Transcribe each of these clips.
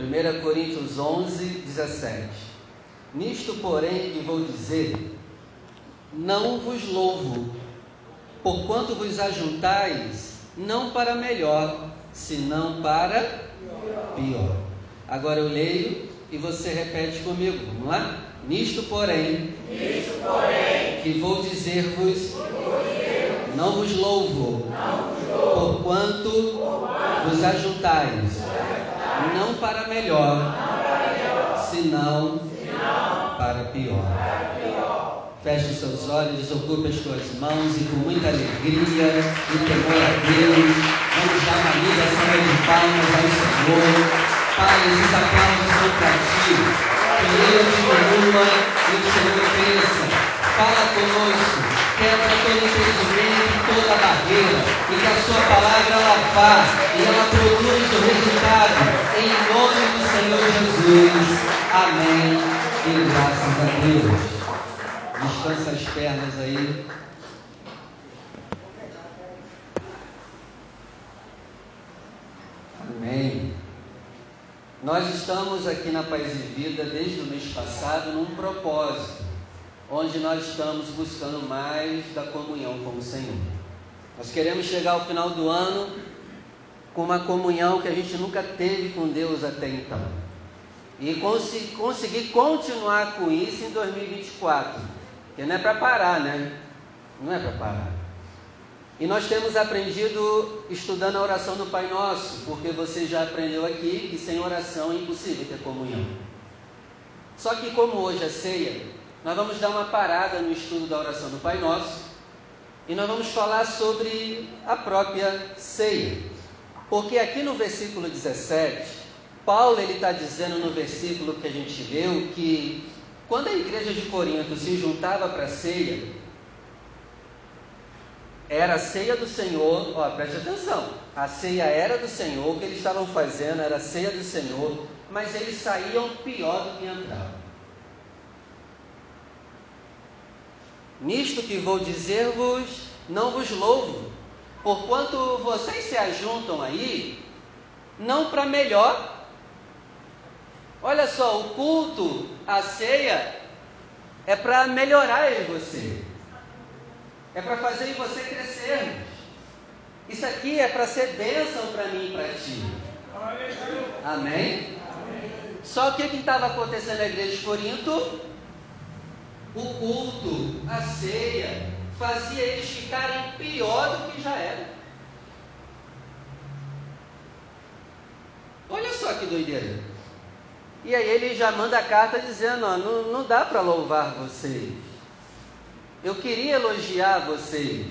1 Coríntios 11, 17. Nisto, porém, que vou dizer, não vos louvo, porquanto vos ajuntais, não para melhor, senão para pior. Agora eu leio e você repete comigo. Vamos lá? Nisto, porém, Nisto, porém que vou dizer-vos, dizer não vos louvo, não vos louvo, porquanto porquanto vos ajuntais, para melhor, senão para pior. Feche os seus olhos, desocupe as tuas mãos e com muita alegria e temor a Deus, vamos dar uma linda salva de palmas ao Senhor. Pai, esses aplausos são para ti. Que eu diminua e o Senhor cresça. Fala conosco, quebra todo impedimento toda barreira, e que a sua palavra ela vá e ela produz o resultado. Em nome do Senhor Jesus. Amém. E graças a Deus. Descansa as pernas aí. Amém. Nós estamos aqui na Paz e Vida desde o mês passado num propósito, onde nós estamos buscando mais da comunhão com o Senhor. Nós queremos chegar ao final do ano com uma comunhão que a gente nunca teve com Deus até então. E cons conseguir continuar com isso em 2024. Porque não é para parar, né? Não é para parar. E nós temos aprendido estudando a oração do Pai Nosso, porque você já aprendeu aqui que sem oração é impossível ter comunhão. Só que como hoje é ceia, nós vamos dar uma parada no estudo da oração do Pai Nosso e nós vamos falar sobre a própria ceia. Porque aqui no versículo 17, Paulo ele está dizendo no versículo que a gente leu que quando a igreja de Corinto se juntava para a ceia, era a ceia do Senhor, ó, preste atenção, a ceia era do Senhor, o que eles estavam fazendo era a ceia do Senhor, mas eles saíam pior do que entravam. Nisto que vou dizer-vos, não vos louvo, porquanto vocês se ajuntam aí, não para melhor. Olha só, o culto, a ceia, é para melhorar em você, é para fazer em você crescer. Isso aqui é para ser bênção para mim e para ti. Amém? Só que o que estava acontecendo na igreja de Corinto? O culto, a ceia, fazia eles ficarem pior do que já eram. Olha só que doideira. E aí ele já manda a carta dizendo: ó, não, não dá para louvar vocês. Eu queria elogiar vocês,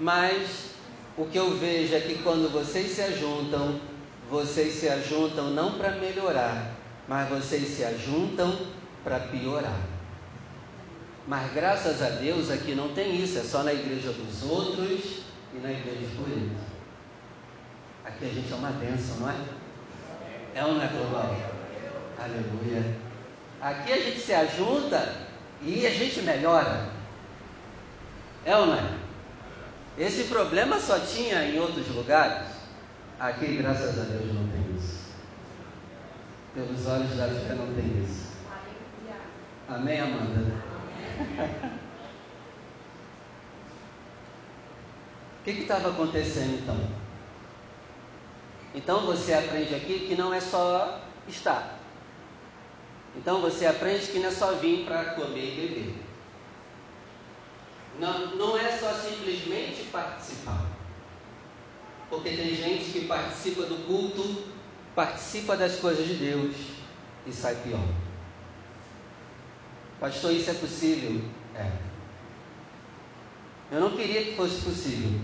mas o que eu vejo é que quando vocês se ajuntam, vocês se ajuntam não para melhorar, mas vocês se ajuntam para piorar. Mas graças a Deus aqui não tem isso, é só na igreja dos outros e na igreja Corinto. Aqui a gente é uma bênção, não é? É ou não é, Global? Aleluia. Aqui a gente se ajunta e a gente melhora. É ou não é? Esse problema só tinha em outros lugares. Aqui, graças a Deus, não tem isso. Pelos olhos da fé não tem isso. Amém, Amanda? O que estava acontecendo então? Então você aprende aqui que não é só estar. Então você aprende que não é só vir para comer e beber. Não, não é só simplesmente participar. Porque tem gente que participa do culto, participa das coisas de Deus e sai pior. Pastor, isso é possível? É. Eu não queria que fosse possível,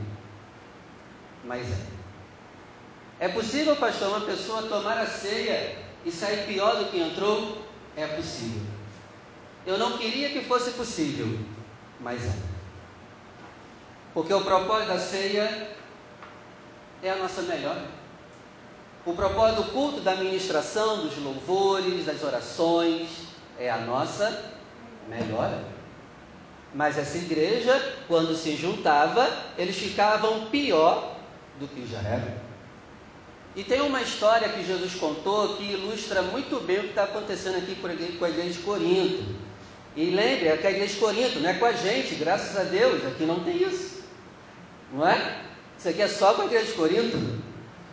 mas é. É possível, pastor, uma pessoa tomar a ceia e sair pior do que entrou? É possível. Eu não queria que fosse possível, mas é. Porque o propósito da ceia é a nossa melhora. O propósito do culto, da ministração, dos louvores, das orações, é a nossa melhora. Mas essa igreja, quando se juntava, eles ficavam pior do que já eram. E tem uma história que Jesus contou que ilustra muito bem o que está acontecendo aqui com a igreja de Corinto. E lembre, é que a igreja de Corinto não é com a gente, graças a Deus, aqui não tem isso. Não é? Isso aqui é só com a igreja de Corinto.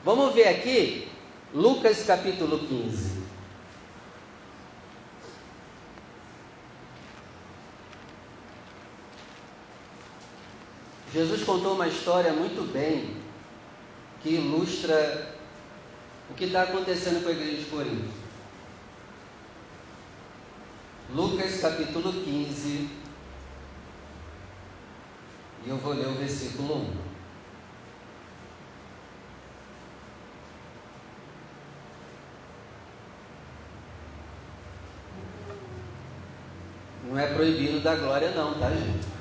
Vamos ver aqui, Lucas capítulo 15. Jesus contou uma história muito bem que ilustra o que está acontecendo com a igreja de Corinto. Lucas capítulo 15, e eu vou ler o versículo 1. Não é proibido da glória, não, tá, gente?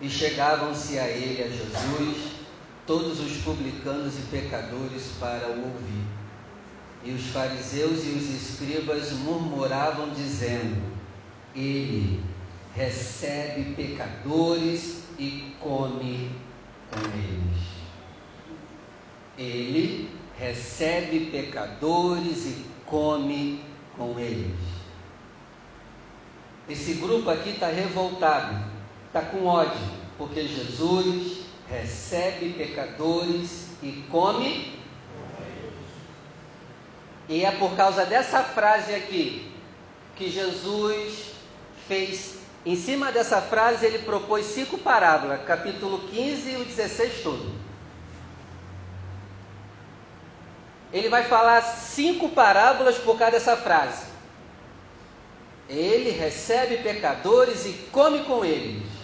E chegavam-se a ele, a Jesus, todos os publicanos e pecadores para o ouvir. E os fariseus e os escribas murmuravam, dizendo: Ele recebe pecadores e come com eles. Ele recebe pecadores e come com eles. Esse grupo aqui está revoltado, está com ódio, porque Jesus recebe pecadores e come. E é por causa dessa frase aqui que Jesus fez, em cima dessa frase, ele propôs cinco parábolas, capítulo 15 e o 16 todo. Ele vai falar cinco parábolas por causa dessa frase. Ele recebe pecadores e come com eles.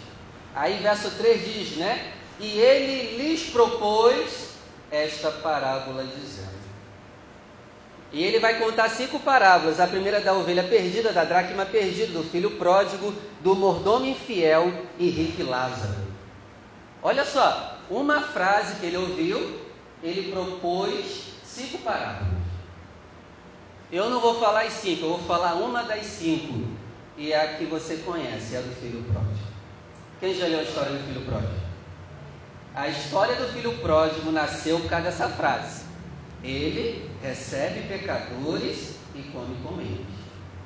Aí verso 3 diz, né? E ele lhes propôs esta parábola dizendo. E ele vai contar cinco parábolas: a primeira da ovelha perdida, da dracma perdida, do filho pródigo, do mordomo infiel e rico Lázaro. Olha só, uma frase que ele ouviu, ele propôs cinco parábolas. Eu não vou falar as cinco, eu vou falar uma das cinco. E a que você conhece, é a do filho pródigo. Quem já leu a história do filho pródigo? A história do filho pródigo nasceu por causa dessa frase. Ele recebe pecadores e come com eles.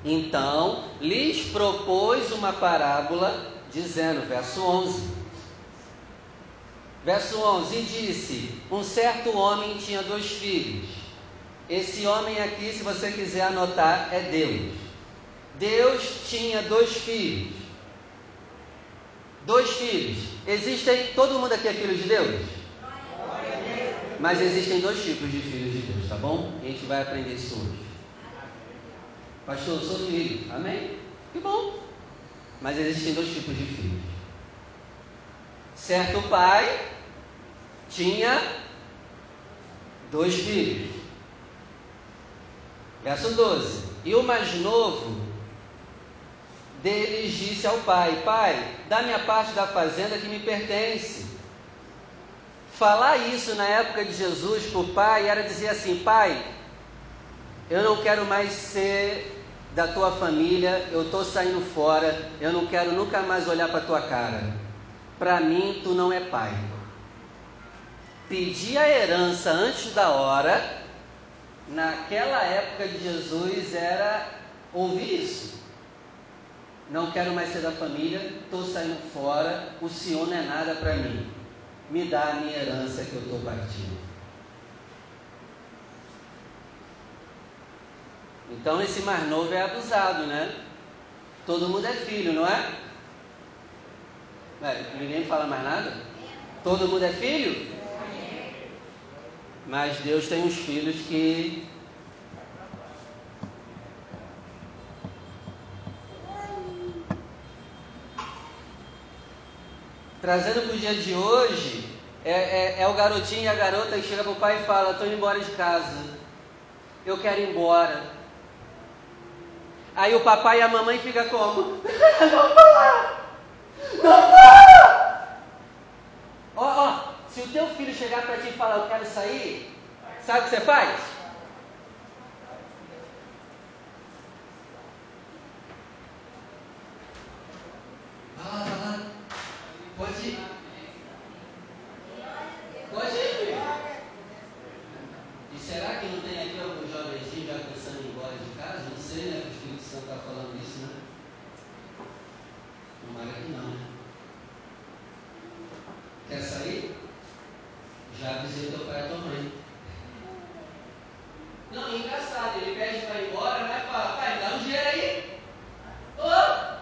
Então, lhes propôs uma parábola, dizendo, verso 11. Verso 11: E disse: Um certo homem tinha dois filhos. Esse homem aqui, se você quiser anotar, é Deus. Deus tinha dois filhos. Dois filhos. Existem, todo mundo aqui é filho de Deus? Mas existem dois tipos de filhos de Deus, tá bom? A gente vai aprender isso hoje. Pastor, sou filho. Amém? Que bom. Mas existem dois tipos de filhos. Certo pai tinha dois filhos. Verso 12. E o mais novo deles disse ao pai: Pai, dá-me a parte da fazenda que me pertence. Falar isso na época de Jesus para o pai era dizer assim: Pai, eu não quero mais ser da tua família, eu estou saindo fora, eu não quero nunca mais olhar para tua cara. Para mim, tu não é pai. Pedir a herança antes da hora, naquela época de Jesus, era ouvir isso. Não quero mais ser da família, estou saindo fora, o Senhor não é nada para mim. Me dá a minha herança que eu estou partindo. Então esse mais novo é abusado, né? Todo mundo é filho, não é? é ninguém fala mais nada? Todo mundo é filho? Mas Deus tem uns filhos que Trazendo para o dia de hoje, é, é, é, o garotinho e a garota que chega para o pai e fala: Estou indo embora de casa, eu quero ir embora. Aí o papai e a mamãe ficam como? Não fala! Não fala! Ó, ó, se o teu filho chegar para ti e falar: Eu quero sair, sabe o que você faz? Vai lá. Pode ir. Pode ir, filho. E será que não tem aqui algum jovenzinho já pensando em ir embora de casa? Não sei, né? O Espírito Santo está falando isso, né? Tomara que não, né? Quer sair? Já avisei teu pai e tua mãe. Não, é engraçado, ele pede para ir embora, né? Fala, pai, dá um dinheiro aí. Ô! Oh!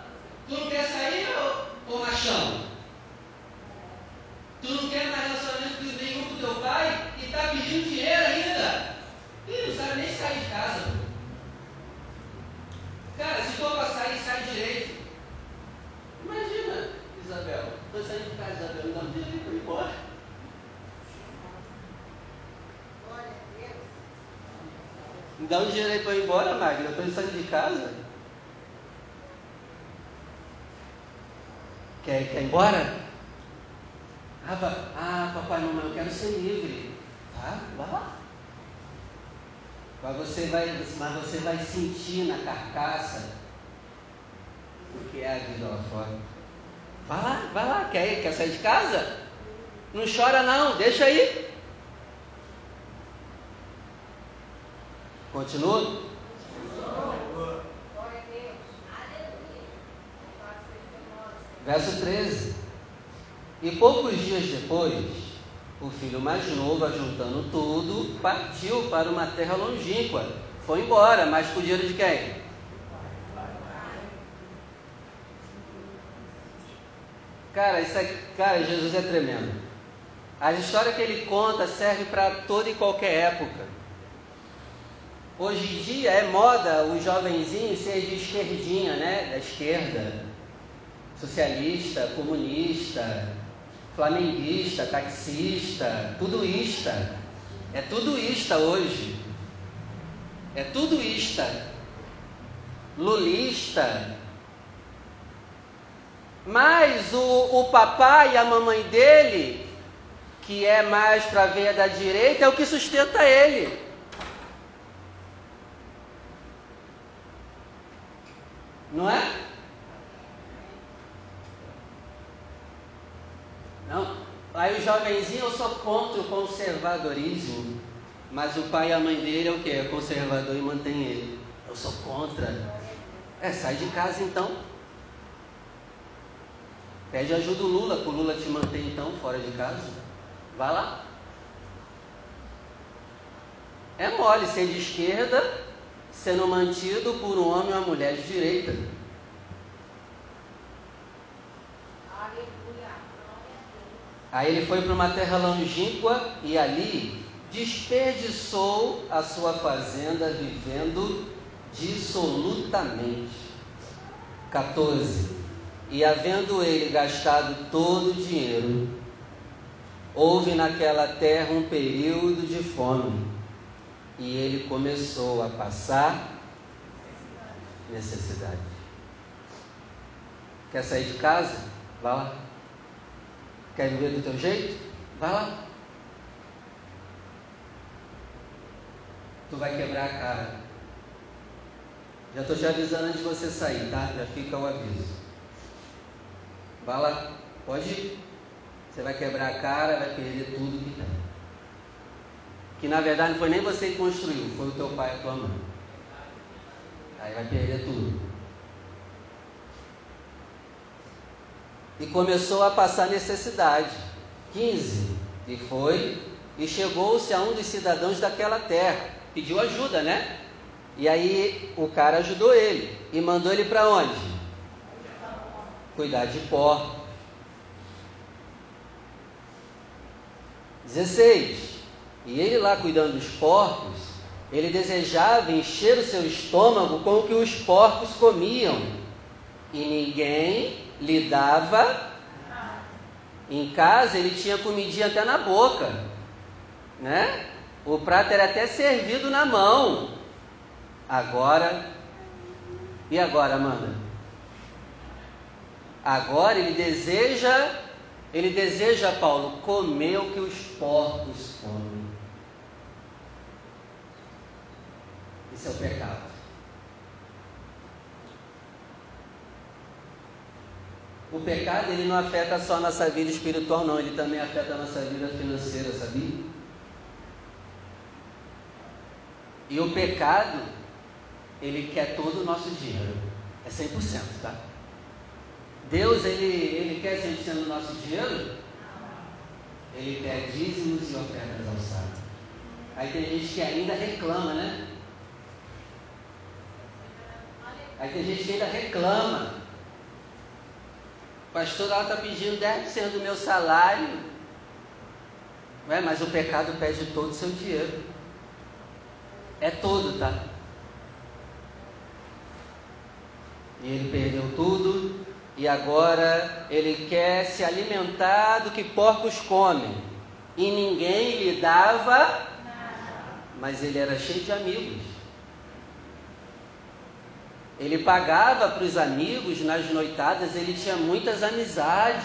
Dinheiro aí para ir embora, Magda. Eu estou saindo de casa. Quer, quer ir embora? Ah, ah, papai, mamãe, eu quero ser livre. Tá? Vai lá. Mas você vai, mas você vai sentir na carcaça o que é a vida lá fora. Vai lá, vai lá. Quer, quer sair de casa? Não chora não, deixa aí. Continua? Verso 13. E poucos dias depois, o filho mais novo, ajuntando tudo, partiu para uma terra longínqua. Foi embora, mas com dinheiro de quem? Cara, isso aqui, cara, Jesus é tremendo. A história que ele conta serve para toda e qualquer época. Hoje em dia é moda os jovenzinhos ser de esquerdinha, né? Da esquerda. Socialista, comunista, flamenguista, taxista, tudo ista. É tudo ista hoje. É tudo ista. Lulista. Mas o, o papai e a mamãe dele, que é mais para veia da direita, é o que sustenta ele. Não é? Não. Aí o jovenzinho, eu sou contra o conservadorismo. Mas o pai e a mãe dele é o que? É conservador e mantém ele. Eu sou contra. É, sai de casa então. Pede ajuda o Lula, para o Lula te manter então fora de casa. Vá lá. É mole ser de esquerda sendo mantido por um homem ou uma mulher de direita. Aí ele foi para uma terra longínqua e ali desperdiçou a sua fazenda vivendo dissolutamente. 14. E havendo ele gastado todo o dinheiro, houve naquela terra um período de fome e ele começou a passar necessidade. Quer sair de casa? Vá lá. Quer viver do teu jeito? Vá lá. Tu vai quebrar a cara. Já estou te avisando antes de você sair, tá? Já fica o aviso. Vá lá. Pode ir. Você vai quebrar a cara, vai perder tudo que tem que na verdade não foi nem você que construiu, foi o teu pai e a tua mãe. Aí vai perder tudo. E começou a passar necessidade. 15. E foi e chegou-se a um dos cidadãos daquela terra. Pediu ajuda, né? E aí o cara ajudou ele e mandou ele para onde? Cuidar de porcos. 16. E ele lá cuidando dos porcos, ele desejava encher o seu estômago com o que os porcos comiam. E ninguém lhe dava. Em casa ele tinha comidinha até na boca, né? O prato era até servido na mão. Agora, e agora, Amanda? Agora ele deseja, ele deseja, Paulo, comer o que os porcos comem. Esse é o pecado. O pecado ele não afeta só a nossa vida espiritual, não, ele também afeta a nossa vida financeira, sabia? E o pecado, ele quer todo o nosso dinheiro. É 100%, tá? Deus, ele, ele quer 100% do nosso dinheiro? Ele quer dízimos e ofertas alçadas. Aí tem gente que ainda reclama, né? Aí tem gente que ainda reclama. O pastor ela está pedindo 10% do meu salário. Ué, mas o pecado pede todo o seu dinheiro. É todo, tá? E ele perdeu tudo e agora ele quer se alimentar do que porcos comem. E ninguém lhe dava, mas ele era cheio de amigos. Ele pagava para os amigos nas noitadas, ele tinha muitas amizades.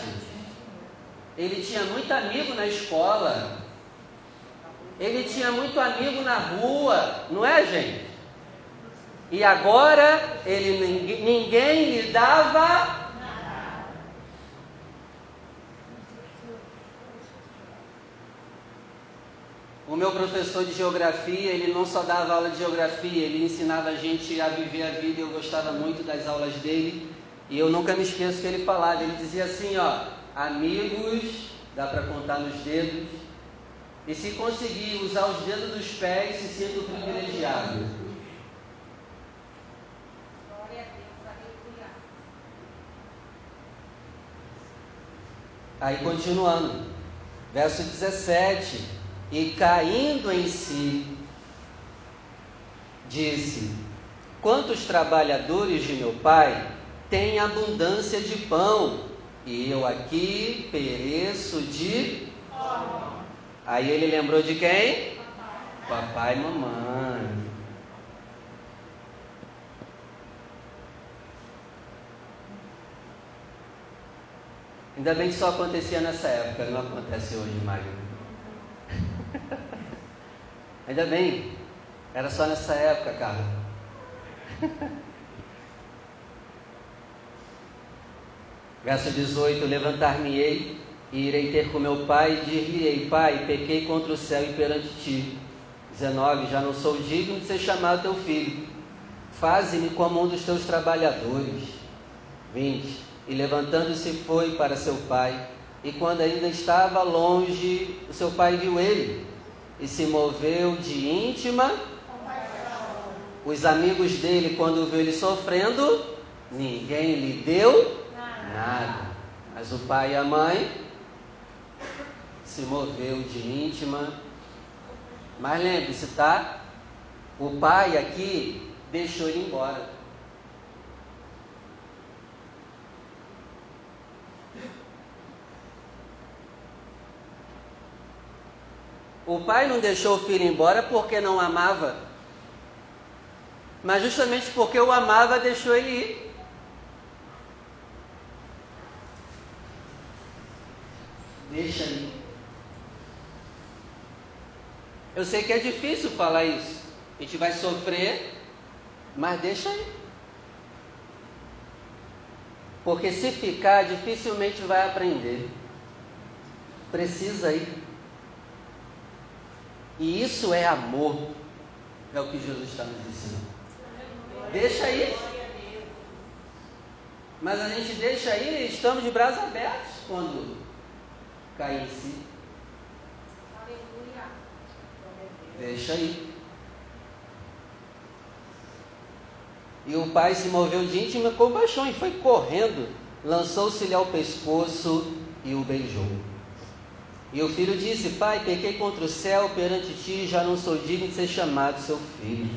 Ele tinha muito amigo na escola. Ele tinha muito amigo na rua, não é, gente? E agora ele ninguém lhe dava O meu professor de geografia, ele não só dava aula de geografia, ele ensinava a gente a viver a vida e eu gostava muito das aulas dele. E eu nunca me esqueço que ele falava, ele dizia assim, ó, amigos, dá para contar nos dedos, e se conseguir usar os dedos dos pés, se sinto privilegiado. Aí continuando, verso 17 e caindo em si, disse: Quantos trabalhadores de meu pai têm abundância de pão, e eu aqui pereço de. Aí ele lembrou de quem? Papai, e mamãe. Ainda bem que só acontecia nessa época, não acontece hoje mais. Ainda bem, era só nessa época, cara. Verso 18: Levantar-me-ei e irei ter com meu pai e dir-lhe-ei: Pai, pequei contra o céu e perante ti. 19: Já não sou digno de ser chamado teu filho. Faze-me como um dos teus trabalhadores. 20: E levantando-se foi para seu pai. E quando ainda estava longe, o seu pai viu ele e se moveu de íntima. Os amigos dele, quando viu ele sofrendo, ninguém lhe deu nada. Mas o pai e a mãe se moveu de íntima. Mas lembre-se, tá? O pai aqui deixou ele embora. O pai não deixou o filho embora porque não amava, mas justamente porque o amava, deixou ele ir. Deixa ir. Eu sei que é difícil falar isso. A gente vai sofrer, mas deixa ir. Porque se ficar, dificilmente vai aprender. Precisa ir. E isso é amor. É o que Jesus está nos ensinando. Deixa aí. Mas a gente deixa aí e estamos de braços abertos quando cai em si. Deixa aí. E o pai se moveu de íntima compaixão e foi correndo, lançou-se-lhe ao pescoço e o beijou. E o filho disse: Pai, pequei contra o céu perante ti, já não sou digno de ser chamado seu filho.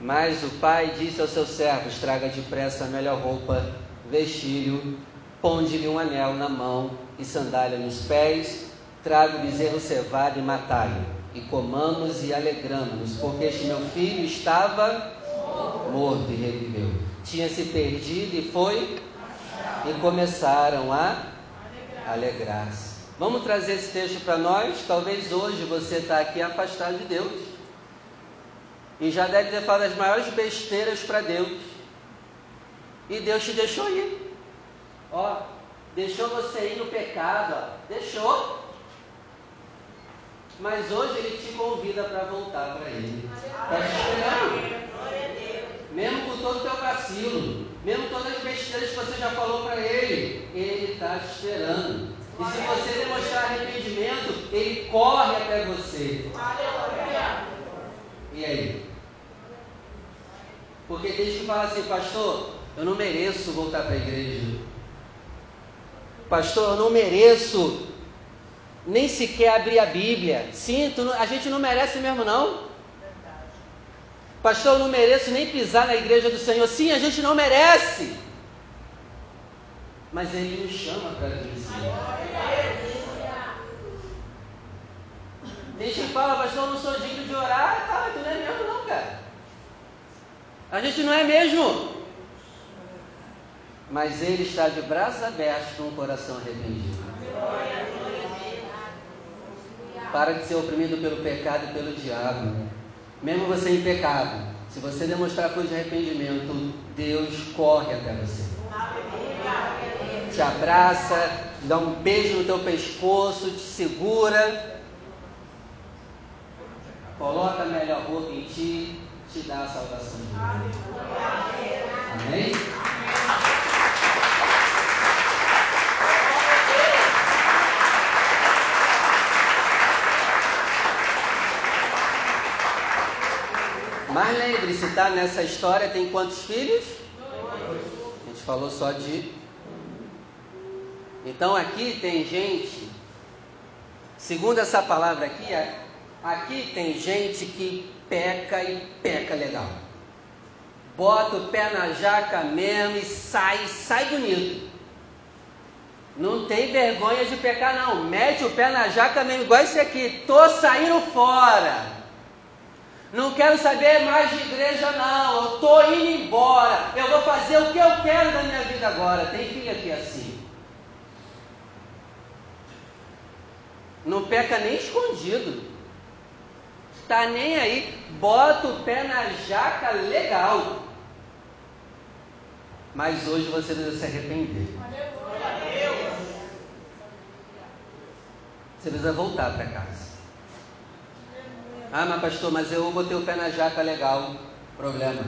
Mas o pai disse aos seus servos: Traga depressa a melhor roupa, vestilho, ponde-lhe um anel na mão e sandália nos pés, traga o bezerro cevado e matai-o. E comamos e alegramos-nos, porque este meu filho estava morto e reviveu. Tinha se perdido e foi, e começaram a alegrar-se. Vamos trazer esse texto para nós. Talvez hoje você está aqui afastado de Deus e já deve ter falado as maiores besteiras para Deus. E Deus te deixou ir. Ó, deixou você ir no pecado, ó. deixou. Mas hoje Ele te convida para voltar para Ele. Está te esperando. Mesmo com todo o teu vacilo, mesmo todas as besteiras que você já falou para Ele, Ele está te esperando. E se você demonstrar arrependimento, ele corre até você. E aí? Porque tem gente que fala assim, pastor, eu não mereço voltar para a igreja. Pastor, eu não mereço nem sequer abrir a Bíblia. Sinto, a gente não merece mesmo não. Pastor, eu não mereço nem pisar na igreja do Senhor. Sim, a gente não merece. Mas Ele nos chama para vir Tem gente que fala, pastor, eu não sou digno de orar. Tá, tu não é mesmo não, cara. A gente não é mesmo. Mas Ele está de braços abertos com o coração arrependido. Para de ser oprimido pelo pecado e pelo diabo. Mesmo você em pecado, se você demonstrar coisa de arrependimento, Deus corre até você. Te abraça, dá um beijo no teu pescoço, te segura, coloca a melhor roupa em ti, te dá a salvação de Deus. Amém? Mas lembre-se, tá? Nessa história tem quantos filhos? A gente falou só de. Então aqui tem gente, segundo essa palavra aqui, é, aqui tem gente que peca e peca legal. Bota o pé na jaca mesmo e sai, sai bonito. Não tem vergonha de pecar, não. Mete o pé na jaca mesmo, igual esse aqui. Tô saindo fora. Não quero saber mais de igreja, não. Eu estou indo embora. Eu vou fazer o que eu quero da minha vida agora. Tem filho aqui assim. Não peca nem escondido. Está nem aí. Bota o pé na jaca legal. Mas hoje você deve se arrepender. Você precisa voltar para casa. Ah, mas pastor, mas eu botei o pé na jaca legal. Problema.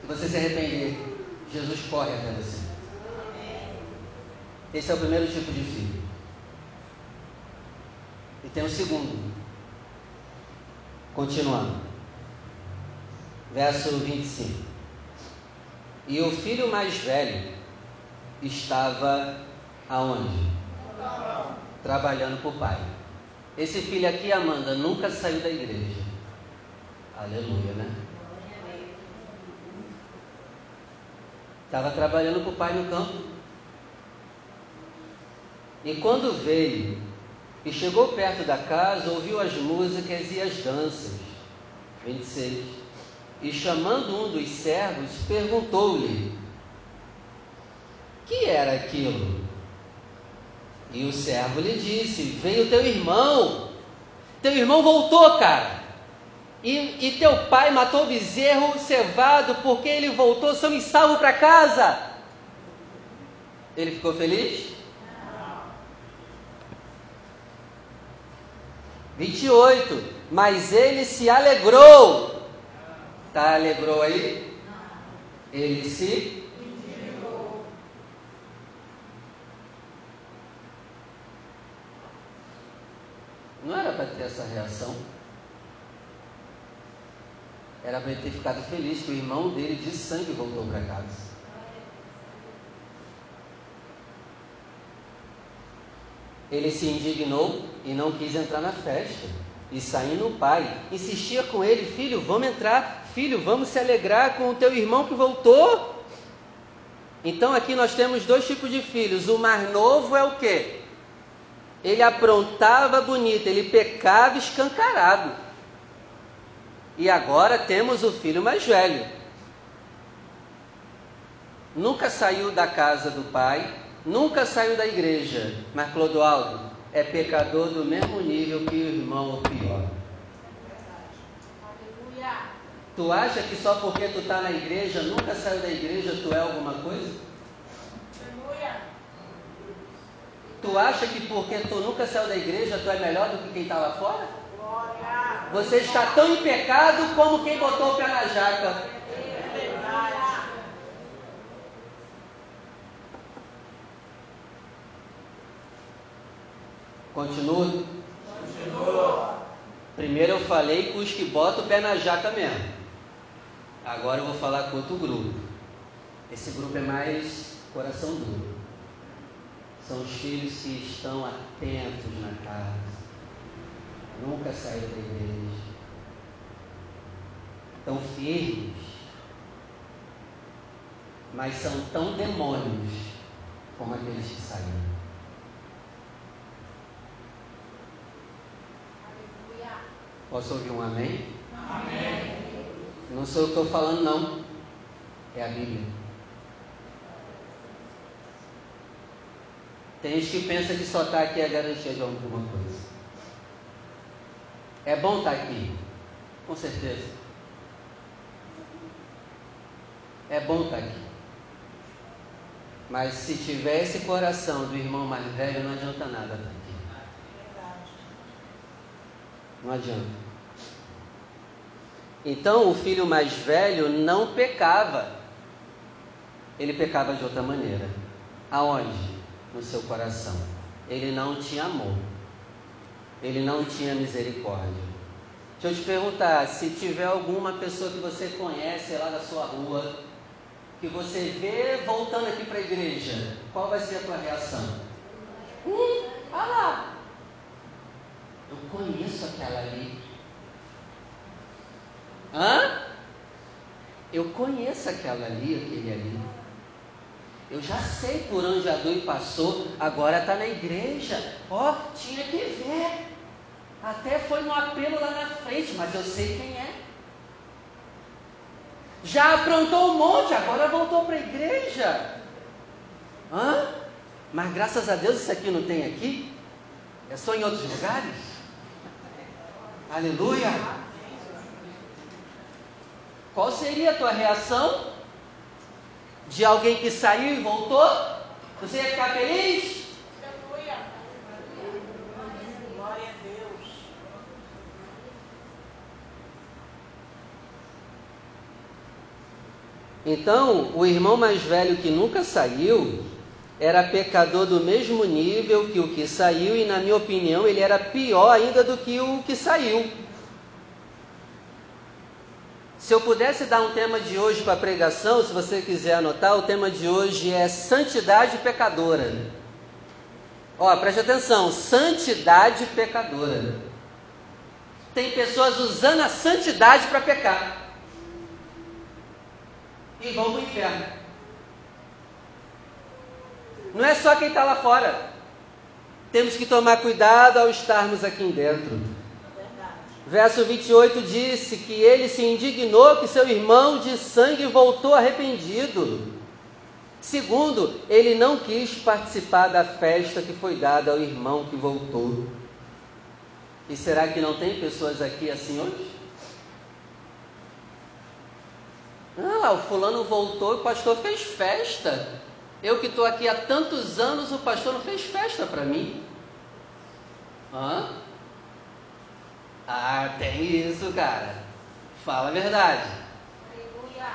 Se você se arrepender, Jesus corre até você. Esse é o primeiro tipo de filho. E tem o segundo. Continuando. Verso 25. E o filho mais velho estava aonde? Trabalhando para o pai. Esse filho aqui, Amanda, nunca saiu da igreja. Aleluia, né? Estava trabalhando com o pai no campo. E quando veio e chegou perto da casa, ouviu as músicas e as danças. 26. E chamando um dos servos, perguntou-lhe: Que era aquilo? E o servo lhe disse: Veio teu irmão. Teu irmão voltou, cara. E, e teu pai matou o bezerro cevado porque ele voltou são e salvo para casa. Ele ficou feliz? Não. 28. Mas ele se alegrou. Tá, alegrou aí? Ele se Não era para ter essa reação. Era para ele ter ficado feliz que o irmão dele de sangue voltou para casa. Ele se indignou e não quis entrar na festa. E saindo o pai, insistia com ele: Filho, vamos entrar, filho, vamos se alegrar com o teu irmão que voltou. Então aqui nós temos dois tipos de filhos. O mais novo é o que? ele aprontava bonito, ele pecava escancarado. E agora temos o filho mais velho. Nunca saiu da casa do pai, nunca saiu da igreja, mas Clodoaldo é pecador do mesmo nível que o irmão ou pior. Tu acha que só porque tu está na igreja, nunca saiu da igreja, tu é alguma coisa? Tu acha que porque tu nunca saiu da igreja, tu é melhor do que quem está lá fora? Você está tão em pecado como quem botou o pé na jaca. Continua. Continua. Primeiro eu falei com os que botam o pé na jaca mesmo. Agora eu vou falar com outro grupo. Esse grupo é mais coração duro. São os filhos que estão atentos na casa. Nunca saíram da igreja. Estão firmes. Mas são tão demônios como aqueles que saíram. Posso ouvir um amém? Amém. Não sou eu que estou falando, não. É a Bíblia. Tem gente que pensa que só está aqui é garantia de alguma coisa. É bom estar tá aqui, com certeza. É bom estar tá aqui. Mas se tiver esse coração do irmão mais velho, não adianta nada estar tá aqui. Não adianta. Então o filho mais velho não pecava, ele pecava de outra maneira. Aonde? No seu coração. Ele não tinha amor, ele não tinha misericórdia. Deixa eu te perguntar: se tiver alguma pessoa que você conhece lá da sua rua, que você vê voltando aqui para a igreja, qual vai ser a tua reação? Hum, olha lá, eu conheço aquela ali. Hã? Eu conheço aquela ali, aquele ali. Eu já sei por onde a Dui passou, agora está na igreja. Ó, oh, tinha que ver. Até foi no apelo lá na frente, mas eu sei quem é. Já aprontou um monte, agora voltou para a igreja. Hã? Mas graças a Deus isso aqui não tem aqui. É só em outros lugares. Aleluia. Qual seria a tua reação de alguém que saiu e voltou? Você ia ficar feliz? Glória a Deus. Então, o irmão mais velho que nunca saiu era pecador do mesmo nível que o que saiu, e na minha opinião, ele era pior ainda do que o que saiu. Se eu pudesse dar um tema de hoje para a pregação, se você quiser anotar, o tema de hoje é santidade pecadora. Ó, preste atenção, santidade pecadora. Tem pessoas usando a santidade para pecar. E vão para o inferno. Não é só quem está lá fora. Temos que tomar cuidado ao estarmos aqui dentro. Verso 28 disse que ele se indignou que seu irmão de sangue voltou arrependido. Segundo, ele não quis participar da festa que foi dada ao irmão que voltou. E será que não tem pessoas aqui assim hoje? Ah, o fulano voltou e o pastor fez festa. Eu que estou aqui há tantos anos, o pastor não fez festa para mim. Hã? Ah, tem isso, cara. Fala a verdade. Aleluia.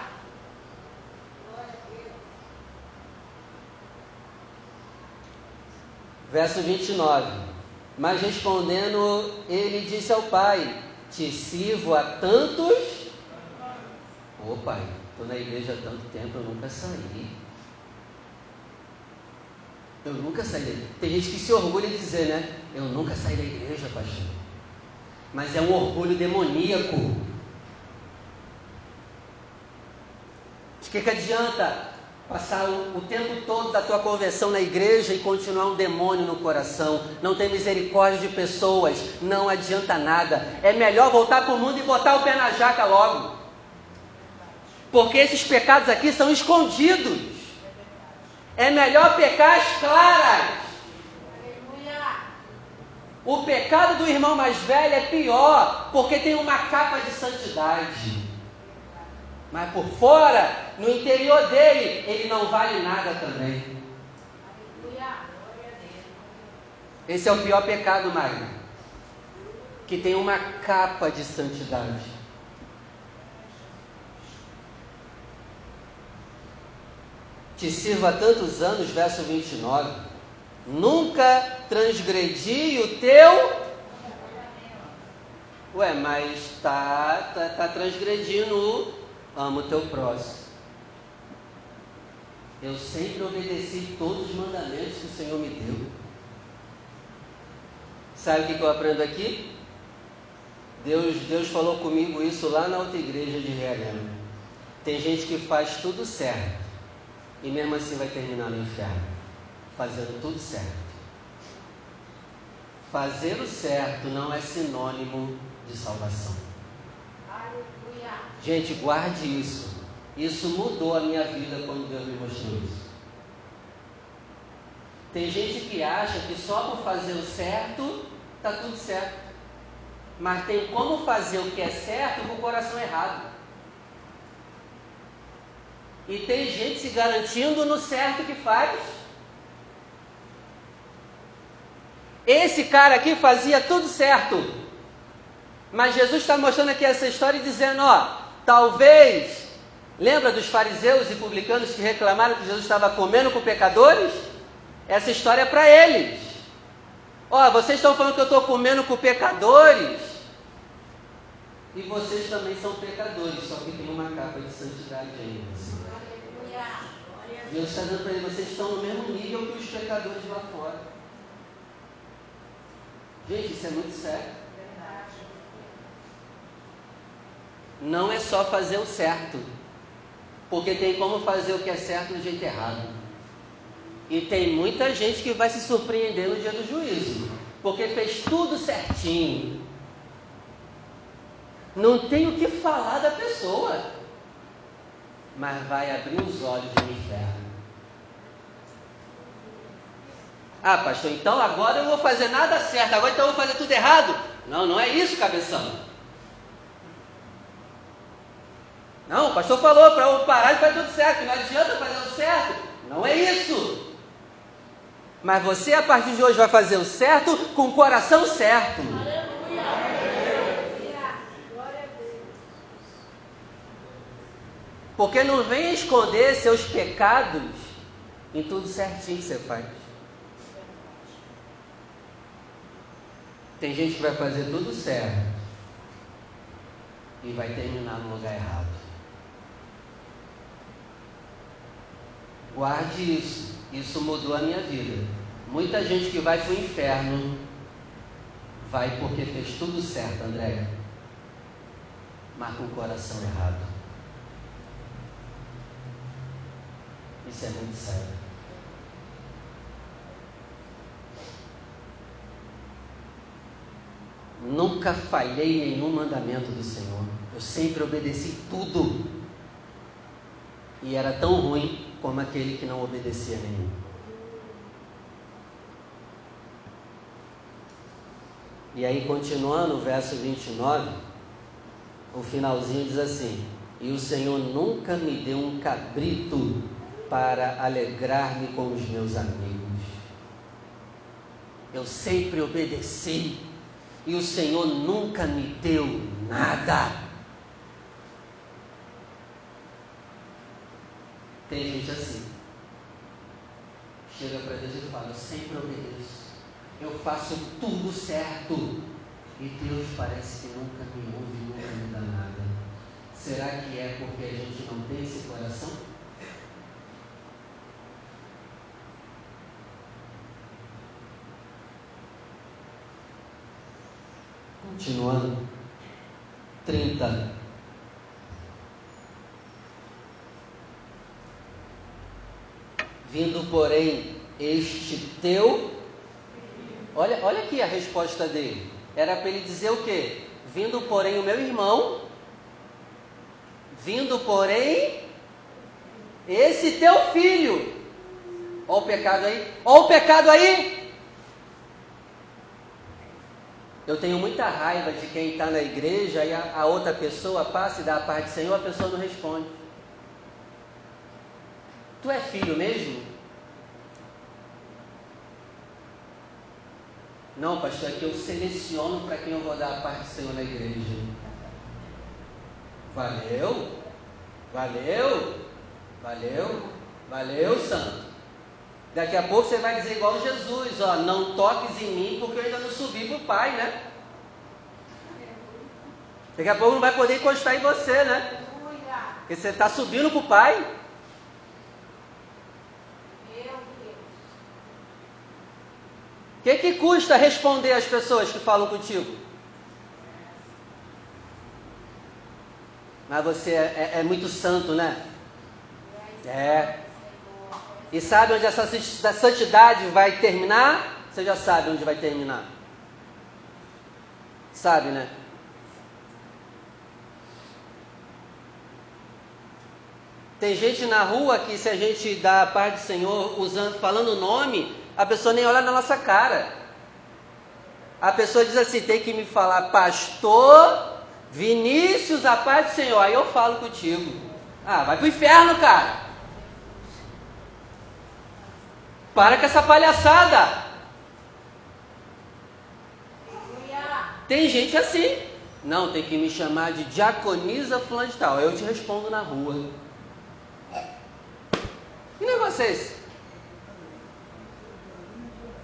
Verso 29. Mas respondendo, ele disse ao pai: Te sirvo há tantos. Ô pai, estou na igreja há tanto tempo, eu nunca saí. Eu nunca saí. Tem gente que se orgulha de dizer, né? Eu nunca saí da igreja, pastor mas é um orgulho demoníaco. De que, que adianta passar o, o, tempo todo da tua conversão na igreja e continuar um demônio no coração? Não tem misericórdia de pessoas, não adianta nada. É melhor voltar para o mundo e botar o pé na jaca logo. Porque esses pecados aqui são escondidos. É melhor pecar às claras o pecado do irmão mais velho é pior, porque tem uma capa de santidade. Mas por fora, no interior dele, ele não vale nada também. Esse é o pior pecado, Magno. Que tem uma capa de santidade. Te sirvo há tantos anos, verso 29 Nunca transgredi o teu. Ué, mas está tá, tá transgredindo o amo teu próximo. Eu sempre obedeci todos os mandamentos que o Senhor me deu. Sabe o que, que eu aprendo aqui? Deus, Deus falou comigo isso lá na outra igreja de Realengo. Tem gente que faz tudo certo e mesmo assim vai terminar no inferno, fazendo tudo certo. Fazer o certo não é sinônimo de salvação. Aleluia. Gente, guarde isso. Isso mudou a minha vida quando Deus me mostrou isso. Tem gente que acha que só por fazer o certo está tudo certo. Mas tem como fazer o que é certo com o coração errado. E tem gente se garantindo no certo que faz. Esse cara aqui fazia tudo certo. Mas Jesus está mostrando aqui essa história e dizendo: ó, talvez, lembra dos fariseus e publicanos que reclamaram que Jesus estava comendo com pecadores? Essa história é para eles. Ó, vocês estão falando que eu estou comendo com pecadores? E vocês também são pecadores, só que tem uma capa de santidade aí. Deus está dando para eles, vocês estão no mesmo nível que os pecadores lá fora. Gente, isso é muito sério. Não é só fazer o certo, porque tem como fazer o que é certo do jeito errado. E tem muita gente que vai se surpreender no dia do juízo, porque fez tudo certinho. Não tem o que falar da pessoa, mas vai abrir os olhos do inferno. Ah, pastor, então agora eu vou fazer nada certo, agora então eu vou fazer tudo errado? Não, não é isso, cabeção. Não, o pastor falou para eu parar de fazer tudo certo, não adianta fazer o certo. Não é isso. Mas você, a partir de hoje, vai fazer o certo com o coração certo. Porque não vem esconder seus pecados em tudo certinho que você faz. Tem gente que vai fazer tudo certo e vai terminar no lugar errado. Guarde isso. Isso mudou a minha vida. Muita gente que vai para o inferno vai porque fez tudo certo, André. Mas com o coração errado. Isso é muito sério. Nunca falhei nenhum mandamento do Senhor. Eu sempre obedeci tudo. E era tão ruim como aquele que não obedecia nenhum. E aí, continuando o verso 29, o finalzinho diz assim: E o Senhor nunca me deu um cabrito para alegrar-me com os meus amigos. Eu sempre obedeci, e o Senhor nunca me deu nada. Tem gente assim. Chega para Deus e fala: Eu sempre obedeço. Eu faço tudo certo. E Deus parece que nunca me ouve, nunca me dá nada. Será que é porque a gente não tem esse coração? Continuando. 30. Vindo, porém, este teu. Olha, olha aqui a resposta dele. Era para ele dizer o quê? Vindo, porém, o meu irmão. Vindo, porém, esse teu filho. Olha o pecado aí. Olha o pecado aí. Eu tenho muita raiva de quem está na igreja e a, a, outra pessoa passa e dá a parte do Senhor, a pessoa não responde. Tu é filho mesmo? Não, pastor, é que eu seleciono para quem eu vou dar a parte do Senhor na igreja. Valeu, valeu, valeu, valeu, santo. Daqui a pouco você vai dizer igual Jesus, ó, não toques em mim porque eu ainda não subi para o Pai, né? Daqui a pouco não vai poder encostar em você, né? Porque você está subindo para o Pai. O que, que custa responder às pessoas que falam contigo? Mas você é, é- é muito santo, né? É. E sabe onde essa santidade vai terminar? Você já sabe onde vai terminar. Sabe, né? Tem gente na rua que se a gente dá a paz do Senhor usando, falando o nome, a pessoa nem olha na nossa cara. A pessoa diz assim, tem que me falar, pastor Vinícius, a paz do Senhor. Aí eu falo contigo. Ah, vai pro inferno, cara. Para com essa palhaçada. Tem gente assim. Não, tem que me chamar de diaconisa fulano de tal. Eu te respondo na rua. Que negócio é esse?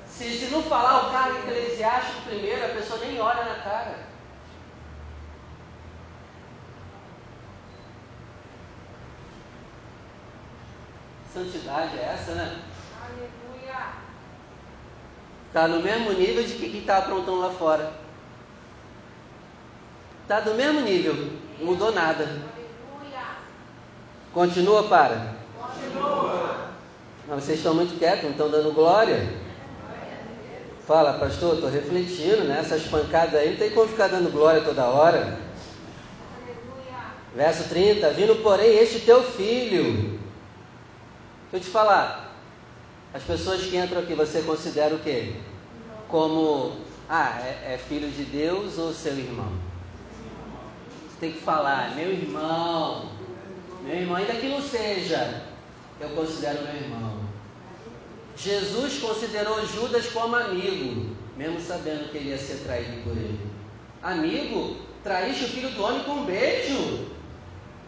Se, se não falar o cargo eclesiástico primeiro, a pessoa nem olha na cara. Santidade é essa, né? Está no mesmo nível de quem está aprontando lá fora. Está do mesmo nível, não mudou nada. Continua, para. Continua. Vocês estão muito quietos, não estão dando glória. Fala, pastor, estou refletindo, né? Essas pancadas aí não tem como ficar dando glória toda hora. Verso 30, vindo porém este teu filho. Deixa eu te falar, as pessoas que entram aqui, você considera o quê? Como, ah, é, é filho de Deus ou seu irmão? Você tem que falar, meu irmão, meu irmão, ainda que não seja, eu considero meu irmão. Jesus considerou Judas como amigo, mesmo sabendo que ele ia ser traído por ele. Amigo, traíste o filho do homem com um beijo.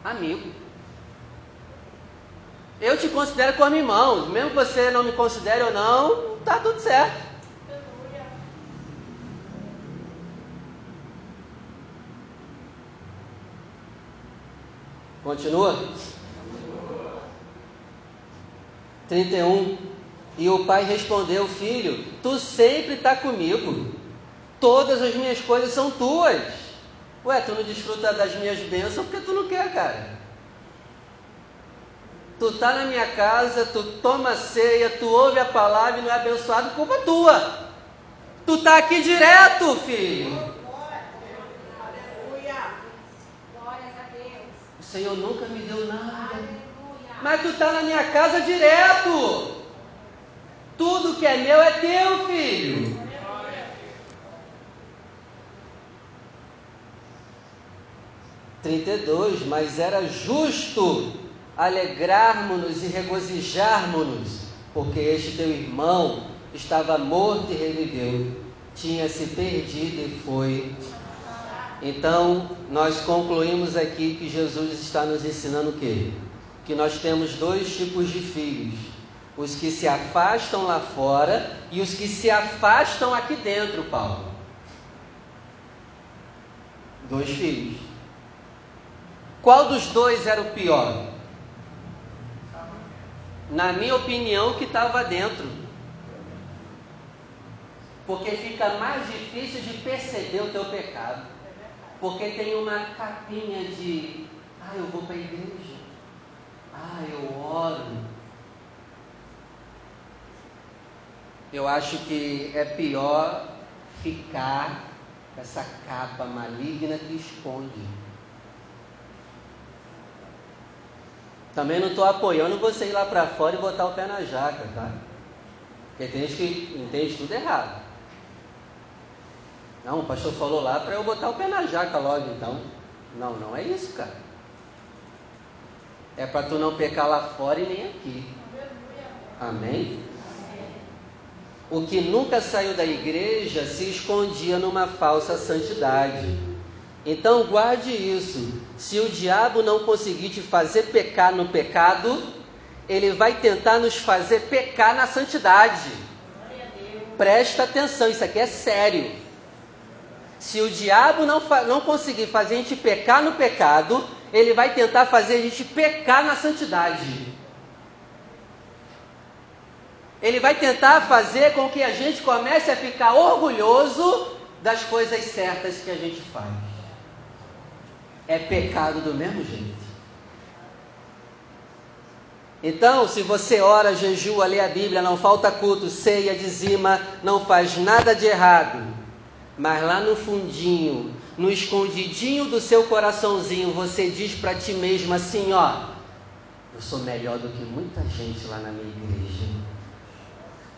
Amigo. Eu te considero como irmão, mesmo que você não me considere ou não, tá tudo certo. Continua? 31. E o pai respondeu: Filho, tu sempre está comigo. Todas as minhas coisas são tuas. Ué, tu não desfruta das minhas bênçãos porque tu não quer, cara. Tu tá na minha casa, tu toma ceia, tu ouve a palavra e não é abençoado, culpa tua. Tu tá aqui direto, filho. Aleluia. Glórias a Deus. O Senhor nunca me deu nada. Mas tu está na minha casa direto. Tudo que é meu é teu, filho. Trinta e dois, mas era justo alegrarmos-nos e regozijarmos-nos, porque este teu irmão estava morto e reviveu, tinha se perdido e foi. Então, nós concluímos aqui que Jesus está nos ensinando o quê? Que nós temos dois tipos de filhos: os que se afastam lá fora e os que se afastam aqui dentro, Paulo. Dois filhos. Qual dos dois era o pior? Na minha opinião, que estava dentro. Porque fica mais difícil de perceber o teu pecado. Porque tem uma capinha de, ah, eu vou para a igreja, ah, eu oro. Eu acho que é pior ficar com essa capa maligna que esconde. Também não estou apoiando você ir lá para fora e botar o pé na jaca, tá? Porque tem gente que entende tudo errado. Não, o pastor falou lá para eu botar o pé na jaca logo, então. Não, não é isso, cara. É para tu não pecar lá fora e nem aqui. Amém? O que nunca saiu da igreja se escondia numa falsa santidade. Então guarde isso. Se o diabo não conseguir te fazer pecar no pecado, ele vai tentar nos fazer pecar na santidade. Presta atenção, isso aqui é sério. Se o diabo não, não conseguir fazer a gente pecar no pecado, ele vai tentar fazer a gente pecar na santidade. Ele vai tentar fazer com que a gente comece a ficar orgulhoso das coisas certas que a gente faz. É pecado do mesmo jeito. Então, se você ora, jejua, lê a Bíblia, não falta culto, ceia, dizima, não faz nada de errado, mas lá no fundinho, no escondidinho do seu coraçãozinho, você diz para ti mesmo assim: ó, eu sou melhor do que muita gente lá na minha igreja.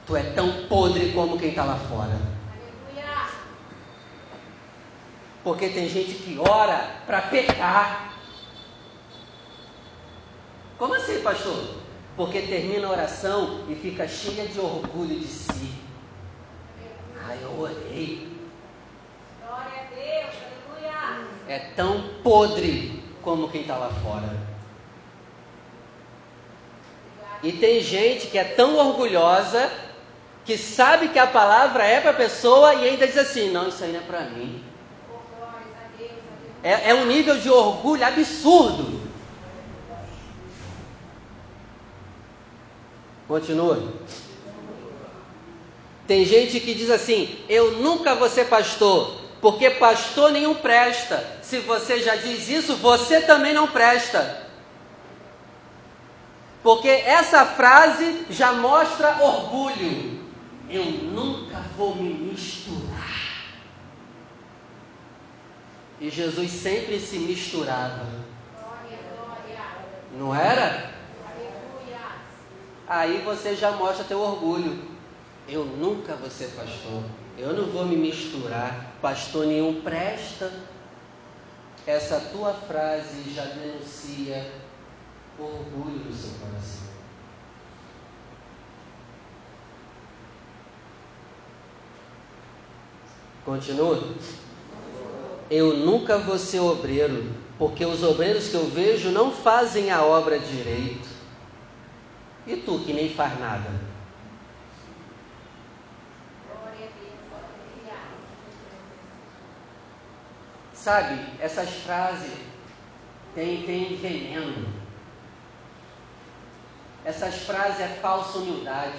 Tu é tão podre como quem está lá fora. Porque tem gente que ora para pecar. Como assim, pastor? Porque termina a oração e fica cheia de orgulho de si. Ah, eu orei. Glória a Deus, aleluia. É tão podre como quem está lá fora. E tem gente que é tão orgulhosa que sabe que a palavra é para a pessoa e ainda diz assim: não, isso aí não é para mim. É, é um nível de orgulho absurdo. Continua. Tem gente que diz assim: eu nunca vou ser pastor, porque pastor nenhum presta. Se você já diz isso, você também não presta. Porque essa frase já mostra orgulho eu nunca vou me misturar. E Jesus sempre se misturava. Não era? Aí você já mostra teu orgulho. Eu nunca vou ser pastor. Eu não vou me misturar. Pastor nenhum presta. Essa tua frase já denuncia orgulho no seu coração. Continua. Eu nunca vou ser obreiro, porque os obreiros que eu vejo não fazem a obra direito. E tu que nem faz nada? Sabe, essas frases têm, têm veneno. Essas frases é falsa humildade.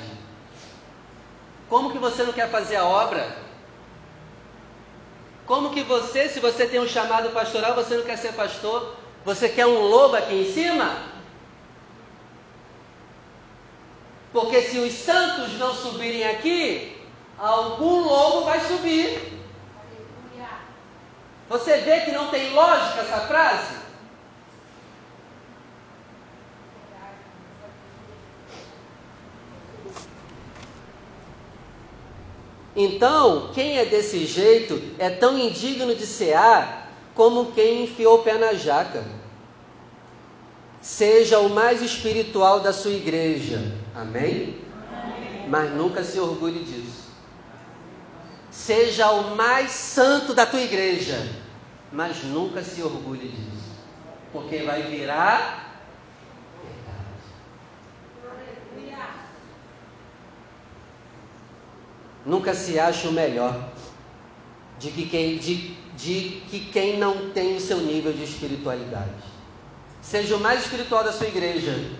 Como que você não quer fazer a obra? Como que você, se você tem um chamado pastoral, você não quer ser pastor? Você quer um lobo aqui em cima? Porque se os santos não subirem aqui, algum lobo vai subir. Você vê que não tem lógica essa frase? Então, quem é desse jeito é tão indigno de cear como quem enfiou o pé na jaca. Seja o mais espiritual da sua igreja, amém? amém? Mas nunca se orgulhe disso. Seja o mais santo da tua igreja, mas nunca se orgulhe disso, porque vai virar Nunca se acha o melhor de que quem, de, de que quem não tem o seu nível de espiritualidade. Seja o mais espiritual da sua igreja,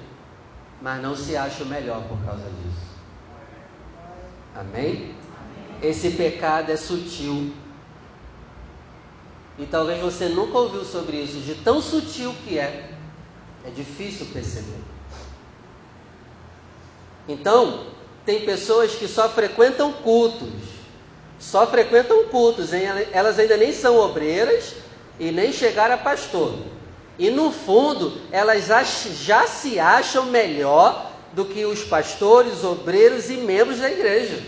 mas não se acha o melhor por causa disso. Amém? Esse pecado é sutil. E talvez você nunca ouviu sobre isso, de tão sutil que é. É difícil perceber. Então, tem pessoas que só frequentam cultos, só frequentam cultos, elas ainda nem são obreiras e nem chegaram a pastor. E no fundo, elas já se acham melhor do que os pastores, obreiros e membros da igreja.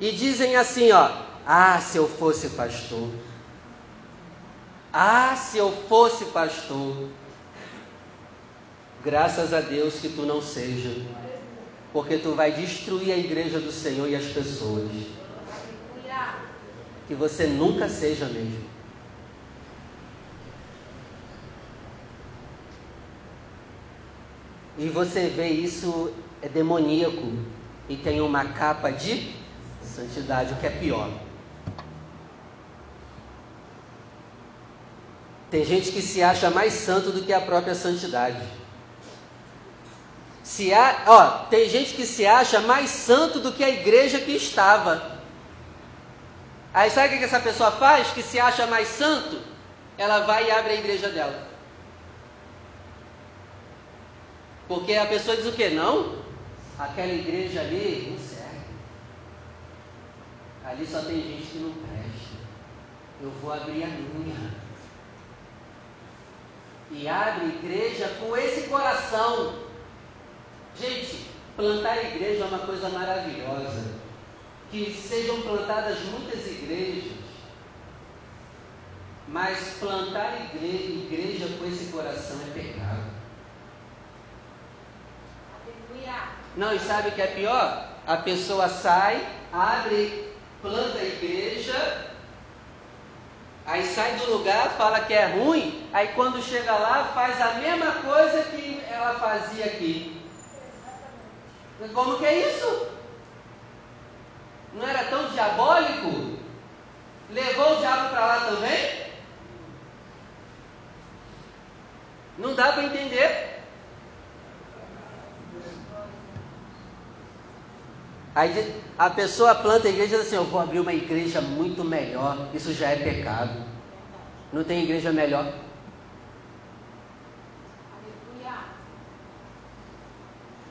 E dizem assim, ó: "Ah, se eu fosse pastor. Ah, se eu fosse pastor. Graças a Deus que tu não seja porque tu vai destruir a igreja do Senhor e as pessoas. Que você nunca seja mesmo. E você vê isso é demoníaco e tem uma capa de santidade, o que é pior. Tem gente que se acha mais santo do que a própria santidade. Se a, ó, tem gente que se acha mais santo do que a igreja que estava. Aí sabe o que essa pessoa faz? Que se acha mais santo, ela vai e abre a igreja dela. Porque a pessoa diz o que? Não, aquela igreja ali não serve. Ali só tem gente que não presta. Eu vou abrir a minha. E abre igreja com esse coração. Gente, plantar igreja é uma coisa maravilhosa. Que sejam plantadas muitas igrejas. Mas plantar igreja, igreja com esse coração é pecado. Não, e sabe o que é pior? A pessoa sai, abre, planta a igreja, aí sai do lugar, fala que é ruim, aí quando chega lá faz a mesma coisa que ela fazia aqui. Como que é isso? Não era tão diabólico? Levou o diabo para lá também? Não dá para entender. Aí a pessoa planta a igreja e diz assim: Eu vou abrir uma igreja muito melhor. Isso já é pecado. Não tem igreja melhor.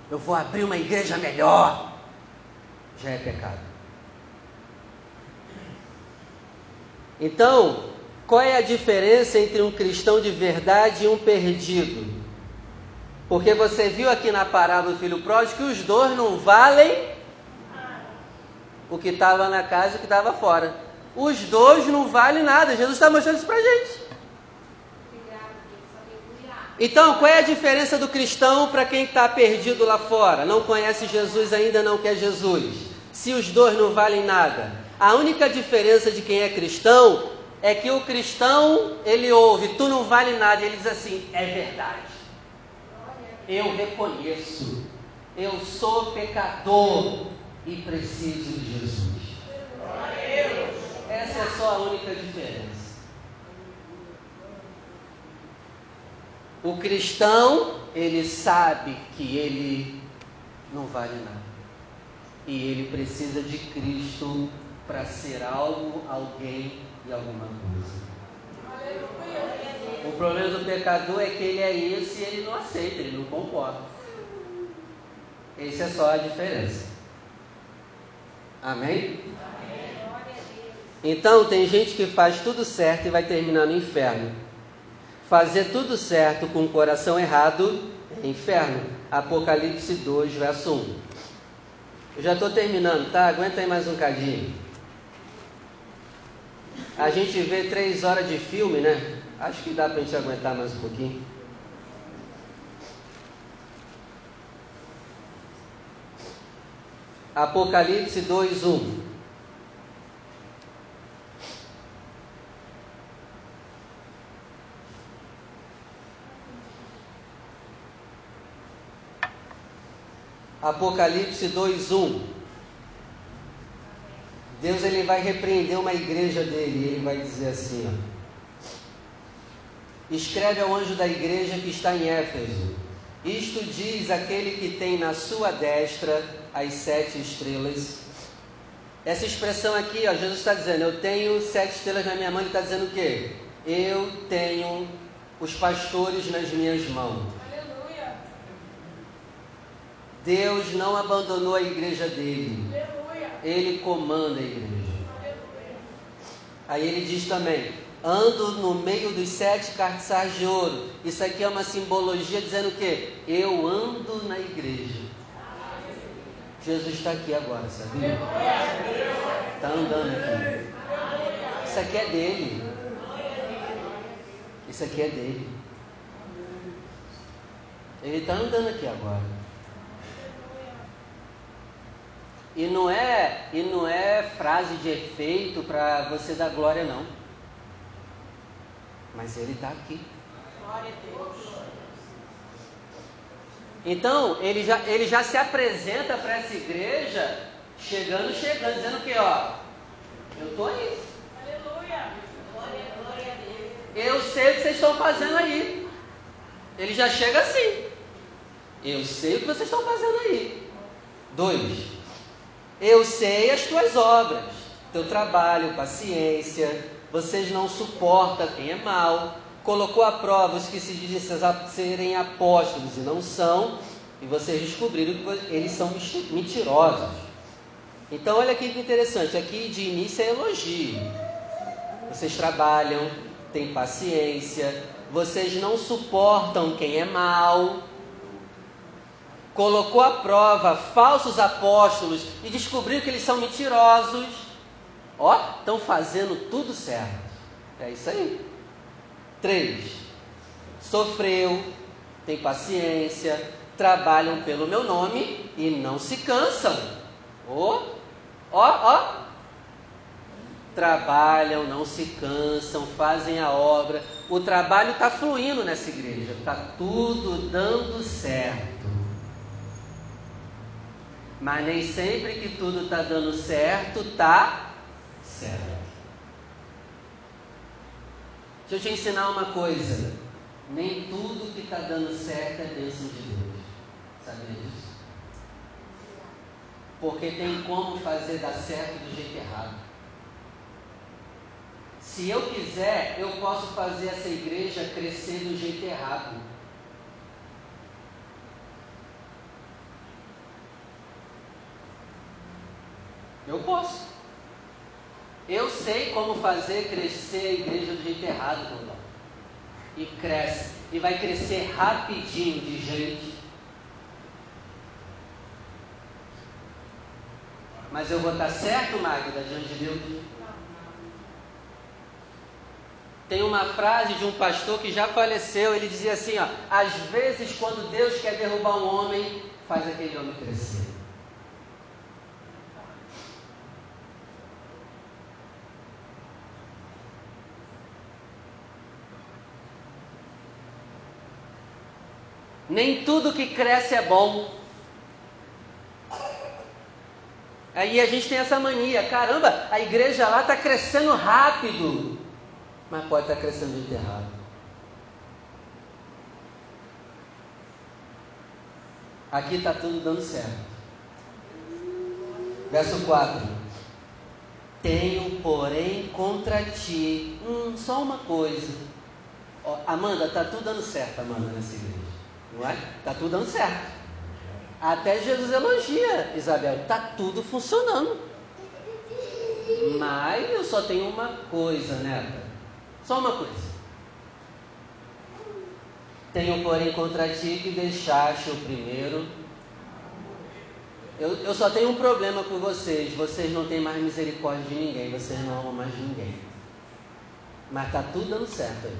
Eu vou abrir uma igreja melhor. Já é pecado. Então, qual é a diferença entre um cristão de verdade e um perdido? Porque você viu aqui na parábola do filho pródigo que os dois não valem o que estava na casa e o que estava fora. Os dois não valem nada. Jesus está mostrando isso para a gente. Então, qual é a diferença do cristão para quem está perdido lá fora? Não conhece Jesus, ainda não quer Jesus. Se os dois não valem nada. A única diferença de quem é cristão é que o cristão, ele ouve, tu não vale nada, ele diz assim, é verdade. Eu reconheço, eu sou pecador, e preciso de Jesus. Essa é só a única diferença. O cristão, ele sabe que ele não vale nada. E ele precisa de Cristo para ser algo, alguém e alguma coisa. O problema do pecador é que ele é isso e ele não aceita, ele não concorda. Essa é só a diferença. Amém? Então, tem gente que faz tudo certo e vai terminar no inferno. Fazer tudo certo com o coração errado é inferno. Apocalipse 2, verso 1. Eu já estou terminando, tá? Aguenta aí mais um cadinho. A gente vê três horas de filme, né? Acho que dá para a gente aguentar mais um pouquinho. Apocalipse 2, 1. Apocalipse 2, 1. Deus ele vai repreender uma igreja dele, ele vai dizer assim, ó. Escreve ao anjo da igreja que está em Éfeso. Isto diz aquele que tem na sua destra as sete estrelas. Essa expressão aqui, ó, Jesus está dizendo, eu tenho sete estrelas na minha mão, ele está dizendo o quê? Eu tenho os pastores nas minhas mãos. Aleluia. Deus não abandonou a igreja dele. Aleluia. Ele comanda a igreja. Aleluia. Aí ele diz também, ando no meio dos sete cartiçais de ouro. Isso aqui é uma simbologia dizendo o quê? Eu ando na igreja. Jesus está aqui agora, sabia? Está andando aqui. Isso aqui é dele. Isso aqui é dele. Ele está andando aqui agora. E não é, e não é frase de efeito para você dar glória, não. Mas ele está aqui. Glória a Deus. Então, ele já, ele já se apresenta para essa igreja, chegando, chegando, dizendo que, ó, eu estou aí. Aleluia. Glória, glória a Deus. Eu sei o que vocês estão fazendo aí. Ele já chega assim. Eu sei o que vocês estão fazendo aí. Dois. Eu sei as tuas obras, teu trabalho, paciência. Vocês não suportam quem é mal. Colocou à prova os que se dizem serem apóstolos e não são. E vocês descobriram que eles são mentirosos. Então, olha aqui que interessante. Aqui de início é elogio. Vocês trabalham, têm paciência, vocês não suportam quem é mal. Colocou à prova falsos apóstolos e descobriu que eles são mentirosos. Ó, estão fazendo tudo certo. É isso aí. Três. Sofreu, tem paciência, trabalham pelo meu nome e não se cansam. Ó, ó, ó trabalham, não se cansam, fazem a obra. O trabalho está fluindo nessa igreja, está tudo dando certo. Mas nem sempre que tudo está dando certo, está certo. Deixa eu te ensinar uma coisa. Nem tudo que está dando certo é bênção de Deus. Sabia disso? Porque tem como fazer dar certo do jeito errado. Se eu quiser, eu posso fazer essa igreja crescer do jeito errado. Eu posso. Sei como fazer crescer a igreja do jeito errado, Dodó. E cresce. E vai crescer rapidinho de gente. Mas eu vou estar certo, Magda, diante de Deus? Tem uma frase de um pastor que já faleceu, ele dizia assim, ó, às vezes quando Deus quer derrubar um homem, faz aquele homem crescer. Nem tudo que cresce é bom. Aí a gente tem essa mania, caramba, a igreja lá está crescendo rápido mas pode estar crescendo de errado. Aqui está tudo dando certo. Verso 4. Tenho, porém, contra ti hum, só uma coisa. Oh, Amanda, está tudo dando certo, Amanda, nessa igreja. Não é? Está tudo dando certo. Até Jesus elogia, Isabel. Está tudo funcionando. Mas eu só tenho uma coisa, neta. Só uma coisa. Tenho, porém, contra ti que deixaste o primeiro. Eu, eu só tenho um problema com vocês. Vocês não têm mais misericórdia de ninguém. Vocês não amam mais ninguém. Mas está tudo dando certo aí.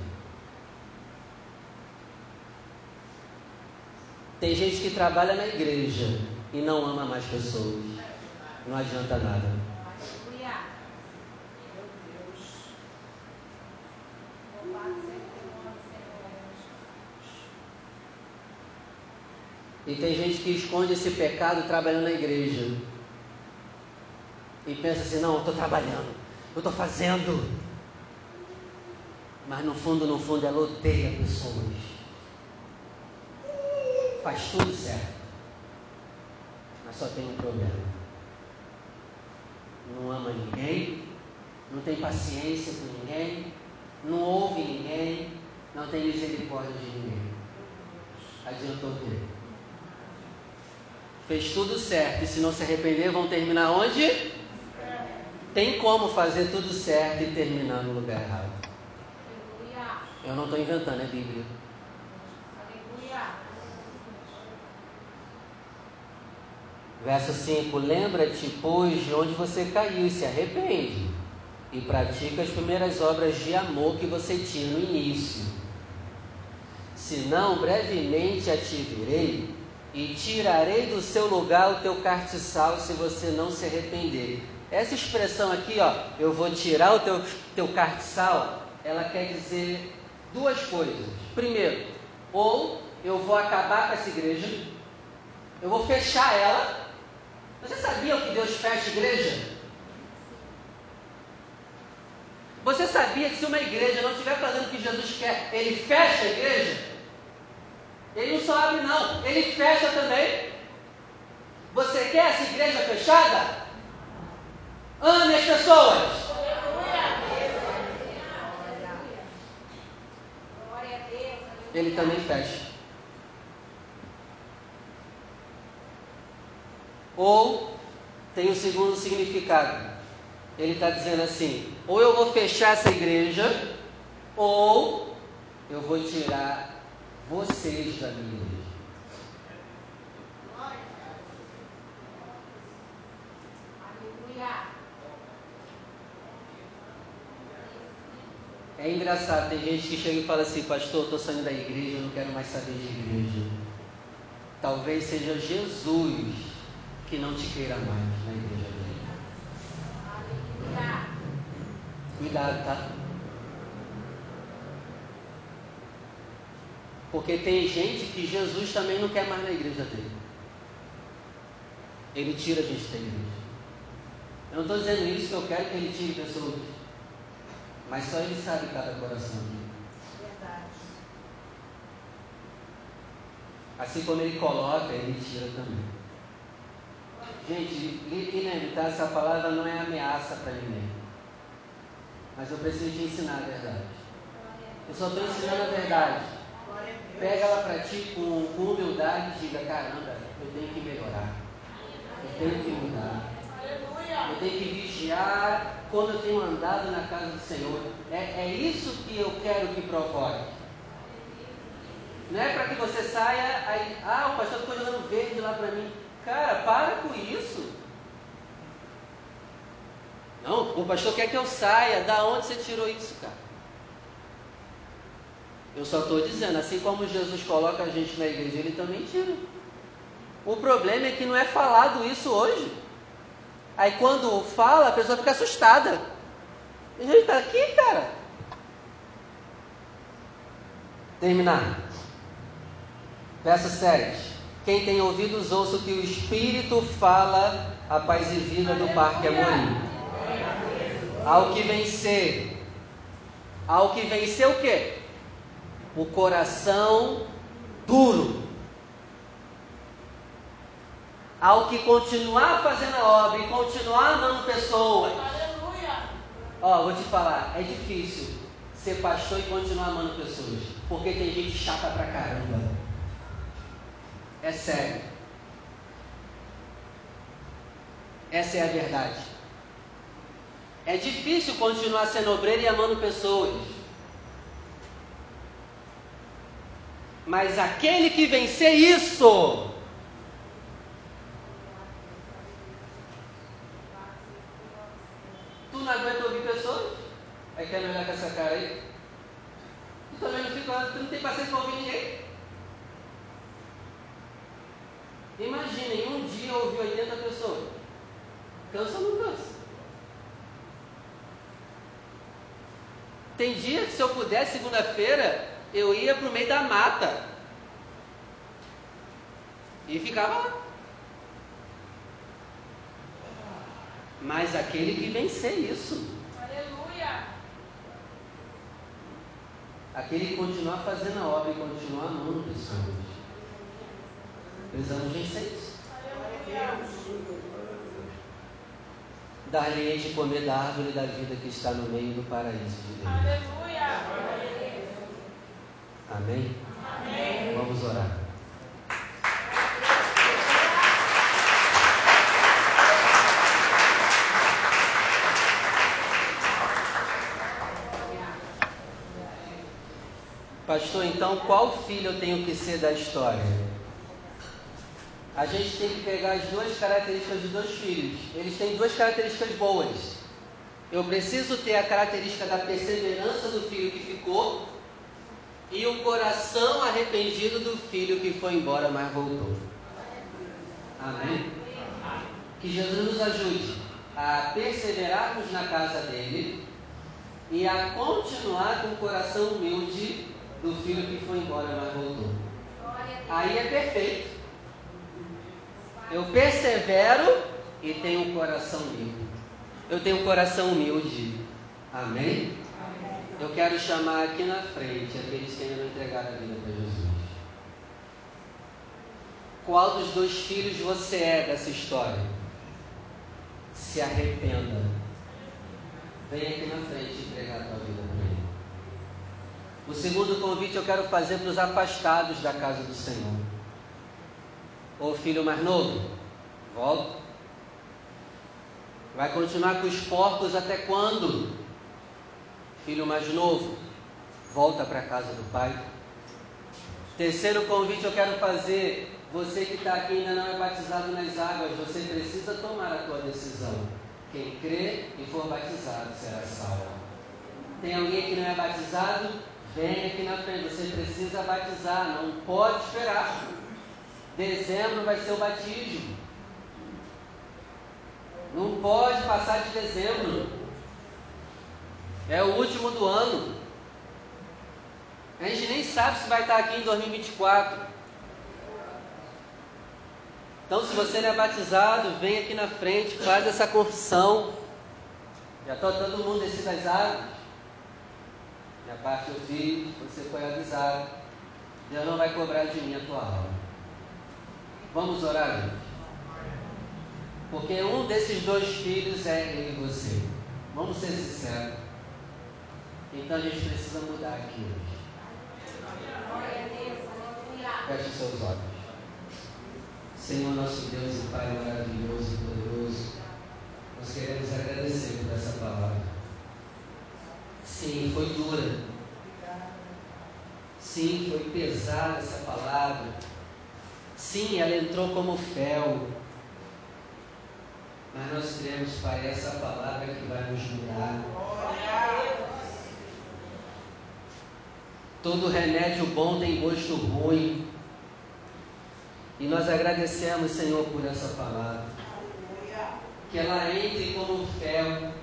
Tem gente que trabalha na igreja e não ama mais pessoas. Não adianta nada. E tem gente que esconde esse pecado trabalhando na igreja. E pensa assim: não, eu estou trabalhando, eu estou fazendo. Mas no fundo, no fundo, ela odeia pessoas. Faz tudo certo. Mas só tem um problema. Não ama ninguém, não tem paciência com ninguém, não ouve ninguém, não tem misericórdia de ninguém. Adiantou quê? Fez tudo certo, e se não se arrepender, vão terminar onde? Tem como fazer tudo certo e terminar no lugar errado. Eu não estou inventando, é Bíblia. Verso 5: Lembra-te, pois, de onde você caiu e se arrepende, e pratica as primeiras obras de amor que você tinha no início. Senão, brevemente a e tirarei do seu lugar o teu cartiçal se você não se arrepender. Essa expressão aqui, ó, eu vou tirar o teu, teu cartiçal, ela quer dizer duas coisas. Primeiro, ou eu vou acabar com essa igreja, eu vou fechar ela. Você sabia que Deus fecha igreja? Você sabia que se uma igreja não estiver fazendo o que Jesus quer, ele fecha a igreja? Ele não só abre, não, ele fecha também. Você quer essa igreja fechada? Ame as pessoas. Ele também fecha. Ou tem o um segundo significado. Ele está dizendo assim: ou eu vou fechar essa igreja, ou eu vou tirar vocês da minha igreja. É engraçado, tem gente que chega e fala assim, pastor, estou saindo da igreja, eu não quero mais saber de igreja. Talvez seja Jesus que não te queira mais na igreja dele. Cuidado, tá? Porque tem gente que Jesus também não quer mais na igreja dele. Ele tira a gente da igreja. Eu não estou dizendo isso que eu quero que ele tire pessoas. Mas só Ele sabe cada coração. Verdade. Assim como Ele coloca, Ele tira também. Gente, lembre, tá? Essa palavra não é ameaça para ninguém. Mas eu preciso te ensinar a verdade. Eu só estou ensinando a verdade. Pega ela para ti com, com humildade e diga, caramba, eu tenho que melhorar. Eu tenho que mudar. Eu tenho que vigiar quando eu tenho andado na casa do Senhor. É, é isso que eu quero que provoque. Não é para que você saia, aí, ah, o pastor ficou jogando verde lá para mim. Cara, para com isso. Não, o pastor quer que eu saia. Da onde você tirou isso, cara? Eu só estou dizendo, assim como Jesus coloca a gente na igreja, ele também tira. O problema é que não é falado isso hoje. Aí quando fala, a pessoa fica assustada. E gente está aqui, cara. Terminar. Verso 7. Quem tem ouvidos, ouça o que o Espírito fala a paz e vida do Parque Amorim. Ao que vencer. Ao que vencer o quê? O coração duro ao que continuar fazendo a obra e continuar amando pessoas. Ó, vou te falar, é difícil ser pastor e continuar amando pessoas, porque tem gente chata pra caramba. É sério. Essa é a verdade. É difícil continuar sendo obreiro e amando pessoas. Mas aquele que vencer isso, Tu não aguenta ouvir pessoas? Aí quer me olhar com essa cara aí? Tu também não fica, tu não tem paciência para ouvir ninguém? Imaginem, um dia ouvir 80 pessoas. Cansa ou não cansa? Tem dia que se eu pudesse, segunda-feira, eu ia para o meio da mata. E ficava lá. mas aquele que vencer isso. Aleluia! Aquele que continuar fazendo a obra e continuar amando pessoas. Precisamos vencer isso. Dar-lhe de comer da árvore da vida que está no meio do paraíso de Deus. Aleluia! Amém? Amém. Vamos orar. Pastor, então qual filho eu tenho que ser da história? A gente tem que pegar as duas características dos dois filhos. Eles têm duas características boas. Eu preciso ter a característica da perseverança do filho que ficou e o coração arrependido do filho que foi embora, mas voltou. Amém? Que Jesus nos ajude a perseverarmos na casa dele e a continuar com o coração humilde do filho que foi embora, mas voltou. Aí é perfeito. Eu persevero e tenho um coração limpo. Eu tenho um coração humilde. Amém? Eu quero chamar aqui na frente aqueles que ainda não entregaram a vida para Jesus. Qual dos dois filhos você é dessa história? Se arrependa. Vem aqui na frente entregar a tua vida para Ele. O segundo convite eu quero fazer para os afastados da casa do Senhor. Ou filho mais novo, volta. Vai continuar com os porcos até quando? Filho mais novo, volta para a casa do pai. Terceiro convite eu quero fazer. Você que está aqui ainda não é batizado nas águas, você precisa tomar a tua decisão. Quem crê e for batizado será salvo. Tem alguém que não é batizado? Vem aqui na frente, você precisa batizar, não pode esperar. Dezembro vai ser o batismo. Não pode passar de dezembro. É o último do ano. A gente nem sabe se vai estar aqui em 2024. Então, se você não é batizado, vem aqui na frente, faz essa confissão. Já está todo mundo descido das águas. Minha parte eu fiz, você foi avisado. Deus não vai cobrar de mim a tua alma. Vamos orar? Porque um desses dois filhos é eu e você. Vamos ser sinceros. Então a gente precisa mudar aqui hoje. Feche seus olhos. Senhor nosso Deus e Pai maravilhoso e poderoso, nós queremos agradecer por essa palavra. Sim, foi dura. Sim, foi pesada essa palavra. Sim, ela entrou como fel. Mas nós cremos, Pai, essa palavra que vai nos mudar. Todo remédio bom tem gosto ruim. E nós agradecemos, Senhor, por essa palavra. Que ela entre como fel.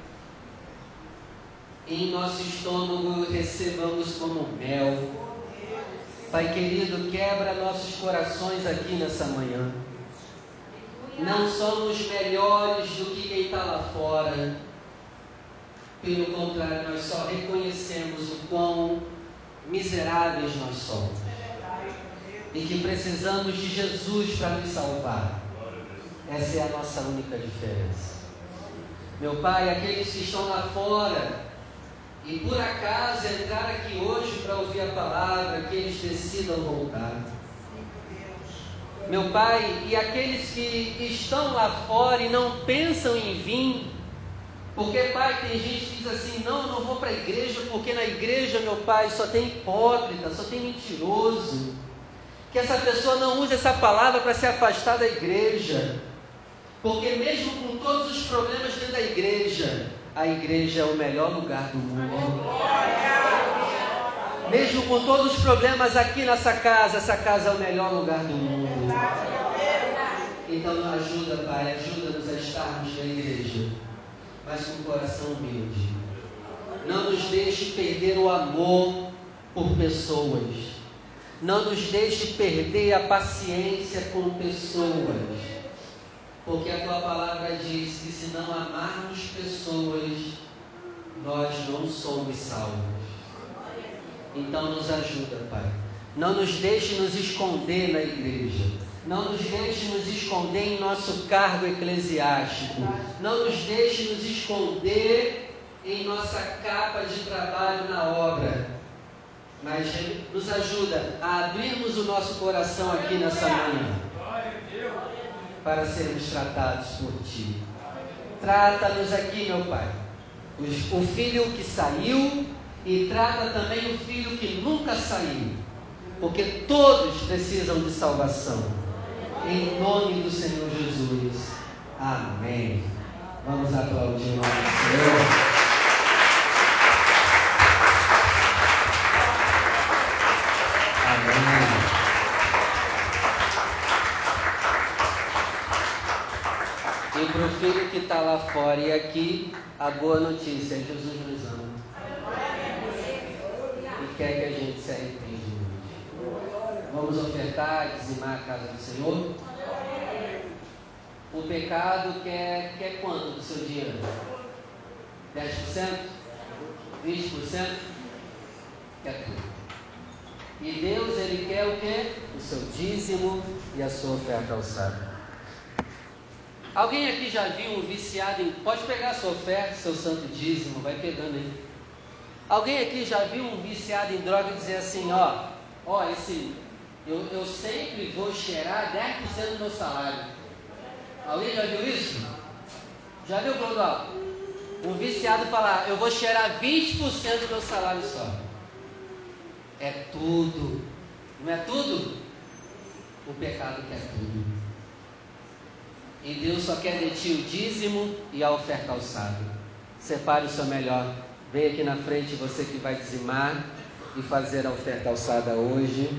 E em nosso estômago recebamos como mel. Pai querido, quebra nossos corações aqui nessa manhã. Não somos melhores do que quem está lá fora. Pelo contrário, nós só reconhecemos o quão miseráveis nós somos e que precisamos de Jesus para nos salvar. Essa é a nossa única diferença. Meu Pai, aqueles que estão lá fora e por acaso entrar aqui hoje para ouvir a palavra, que eles decidam voltar. Meu Pai, e aqueles que estão lá fora e não pensam em vir, porque, Pai, tem gente que diz assim: não, eu não vou para a igreja, porque na igreja, meu Pai, só tem hipócrita, só tem mentiroso. Que essa pessoa não use essa palavra para se afastar da igreja, porque, mesmo com todos os problemas dentro da igreja, a igreja é o melhor lugar do mundo. Mesmo com todos os problemas aqui nessa casa, essa casa é o melhor lugar do mundo. Então, ajuda, Pai, ajuda-nos a estarmos na igreja mas com o coração humilde. Não nos deixe perder o amor por pessoas. Não nos deixe perder a paciência com pessoas. Porque a tua palavra diz que se não amarmos pessoas, nós não somos salvos. Então nos ajuda, Pai. Não nos deixe nos esconder na igreja não nos deixe nos esconder em nosso cargo eclesiástico. Não nos deixe nos esconder em nossa capa de trabalho na obra. Mas nos ajuda a abrirmos o nosso coração aqui nessa manhã. Para sermos tratados por Ti. Trata-nos aqui, meu Pai. O filho que saiu e trata também o filho que nunca saiu. Porque todos precisam de salvação em nome do Senhor Jesus. Amém. Vamos aplaudir o nosso Senhor. Amém. Filho que está lá fora e aqui, a boa notícia: Jesus nos ama. E quer que a gente se arrependa. Vamos ofertar, dizimar a casa do Senhor? O pecado quer, quer quanto do seu dinheiro? 10%? 20% quer tudo. E Deus, Ele quer o quê? O seu dízimo e a sua oferta alçada. Alguém aqui já viu um viciado em. Pode pegar sua oferta, seu santo dízimo, vai pegando aí. Alguém aqui já viu um viciado em droga dizer assim: ó, ó, esse. Eu, eu sempre vou cheirar 10% do meu salário. Alguém já viu isso? Já viu, Clodoal? Um viciado falar: eu vou cheirar 20% do meu salário só. É tudo. Não é tudo? O pecado quer tudo. E Deus só quer de ti o dízimo e a oferta alçada. Separe o seu melhor. Vem aqui na frente você que vai dizimar e fazer a oferta alçada hoje.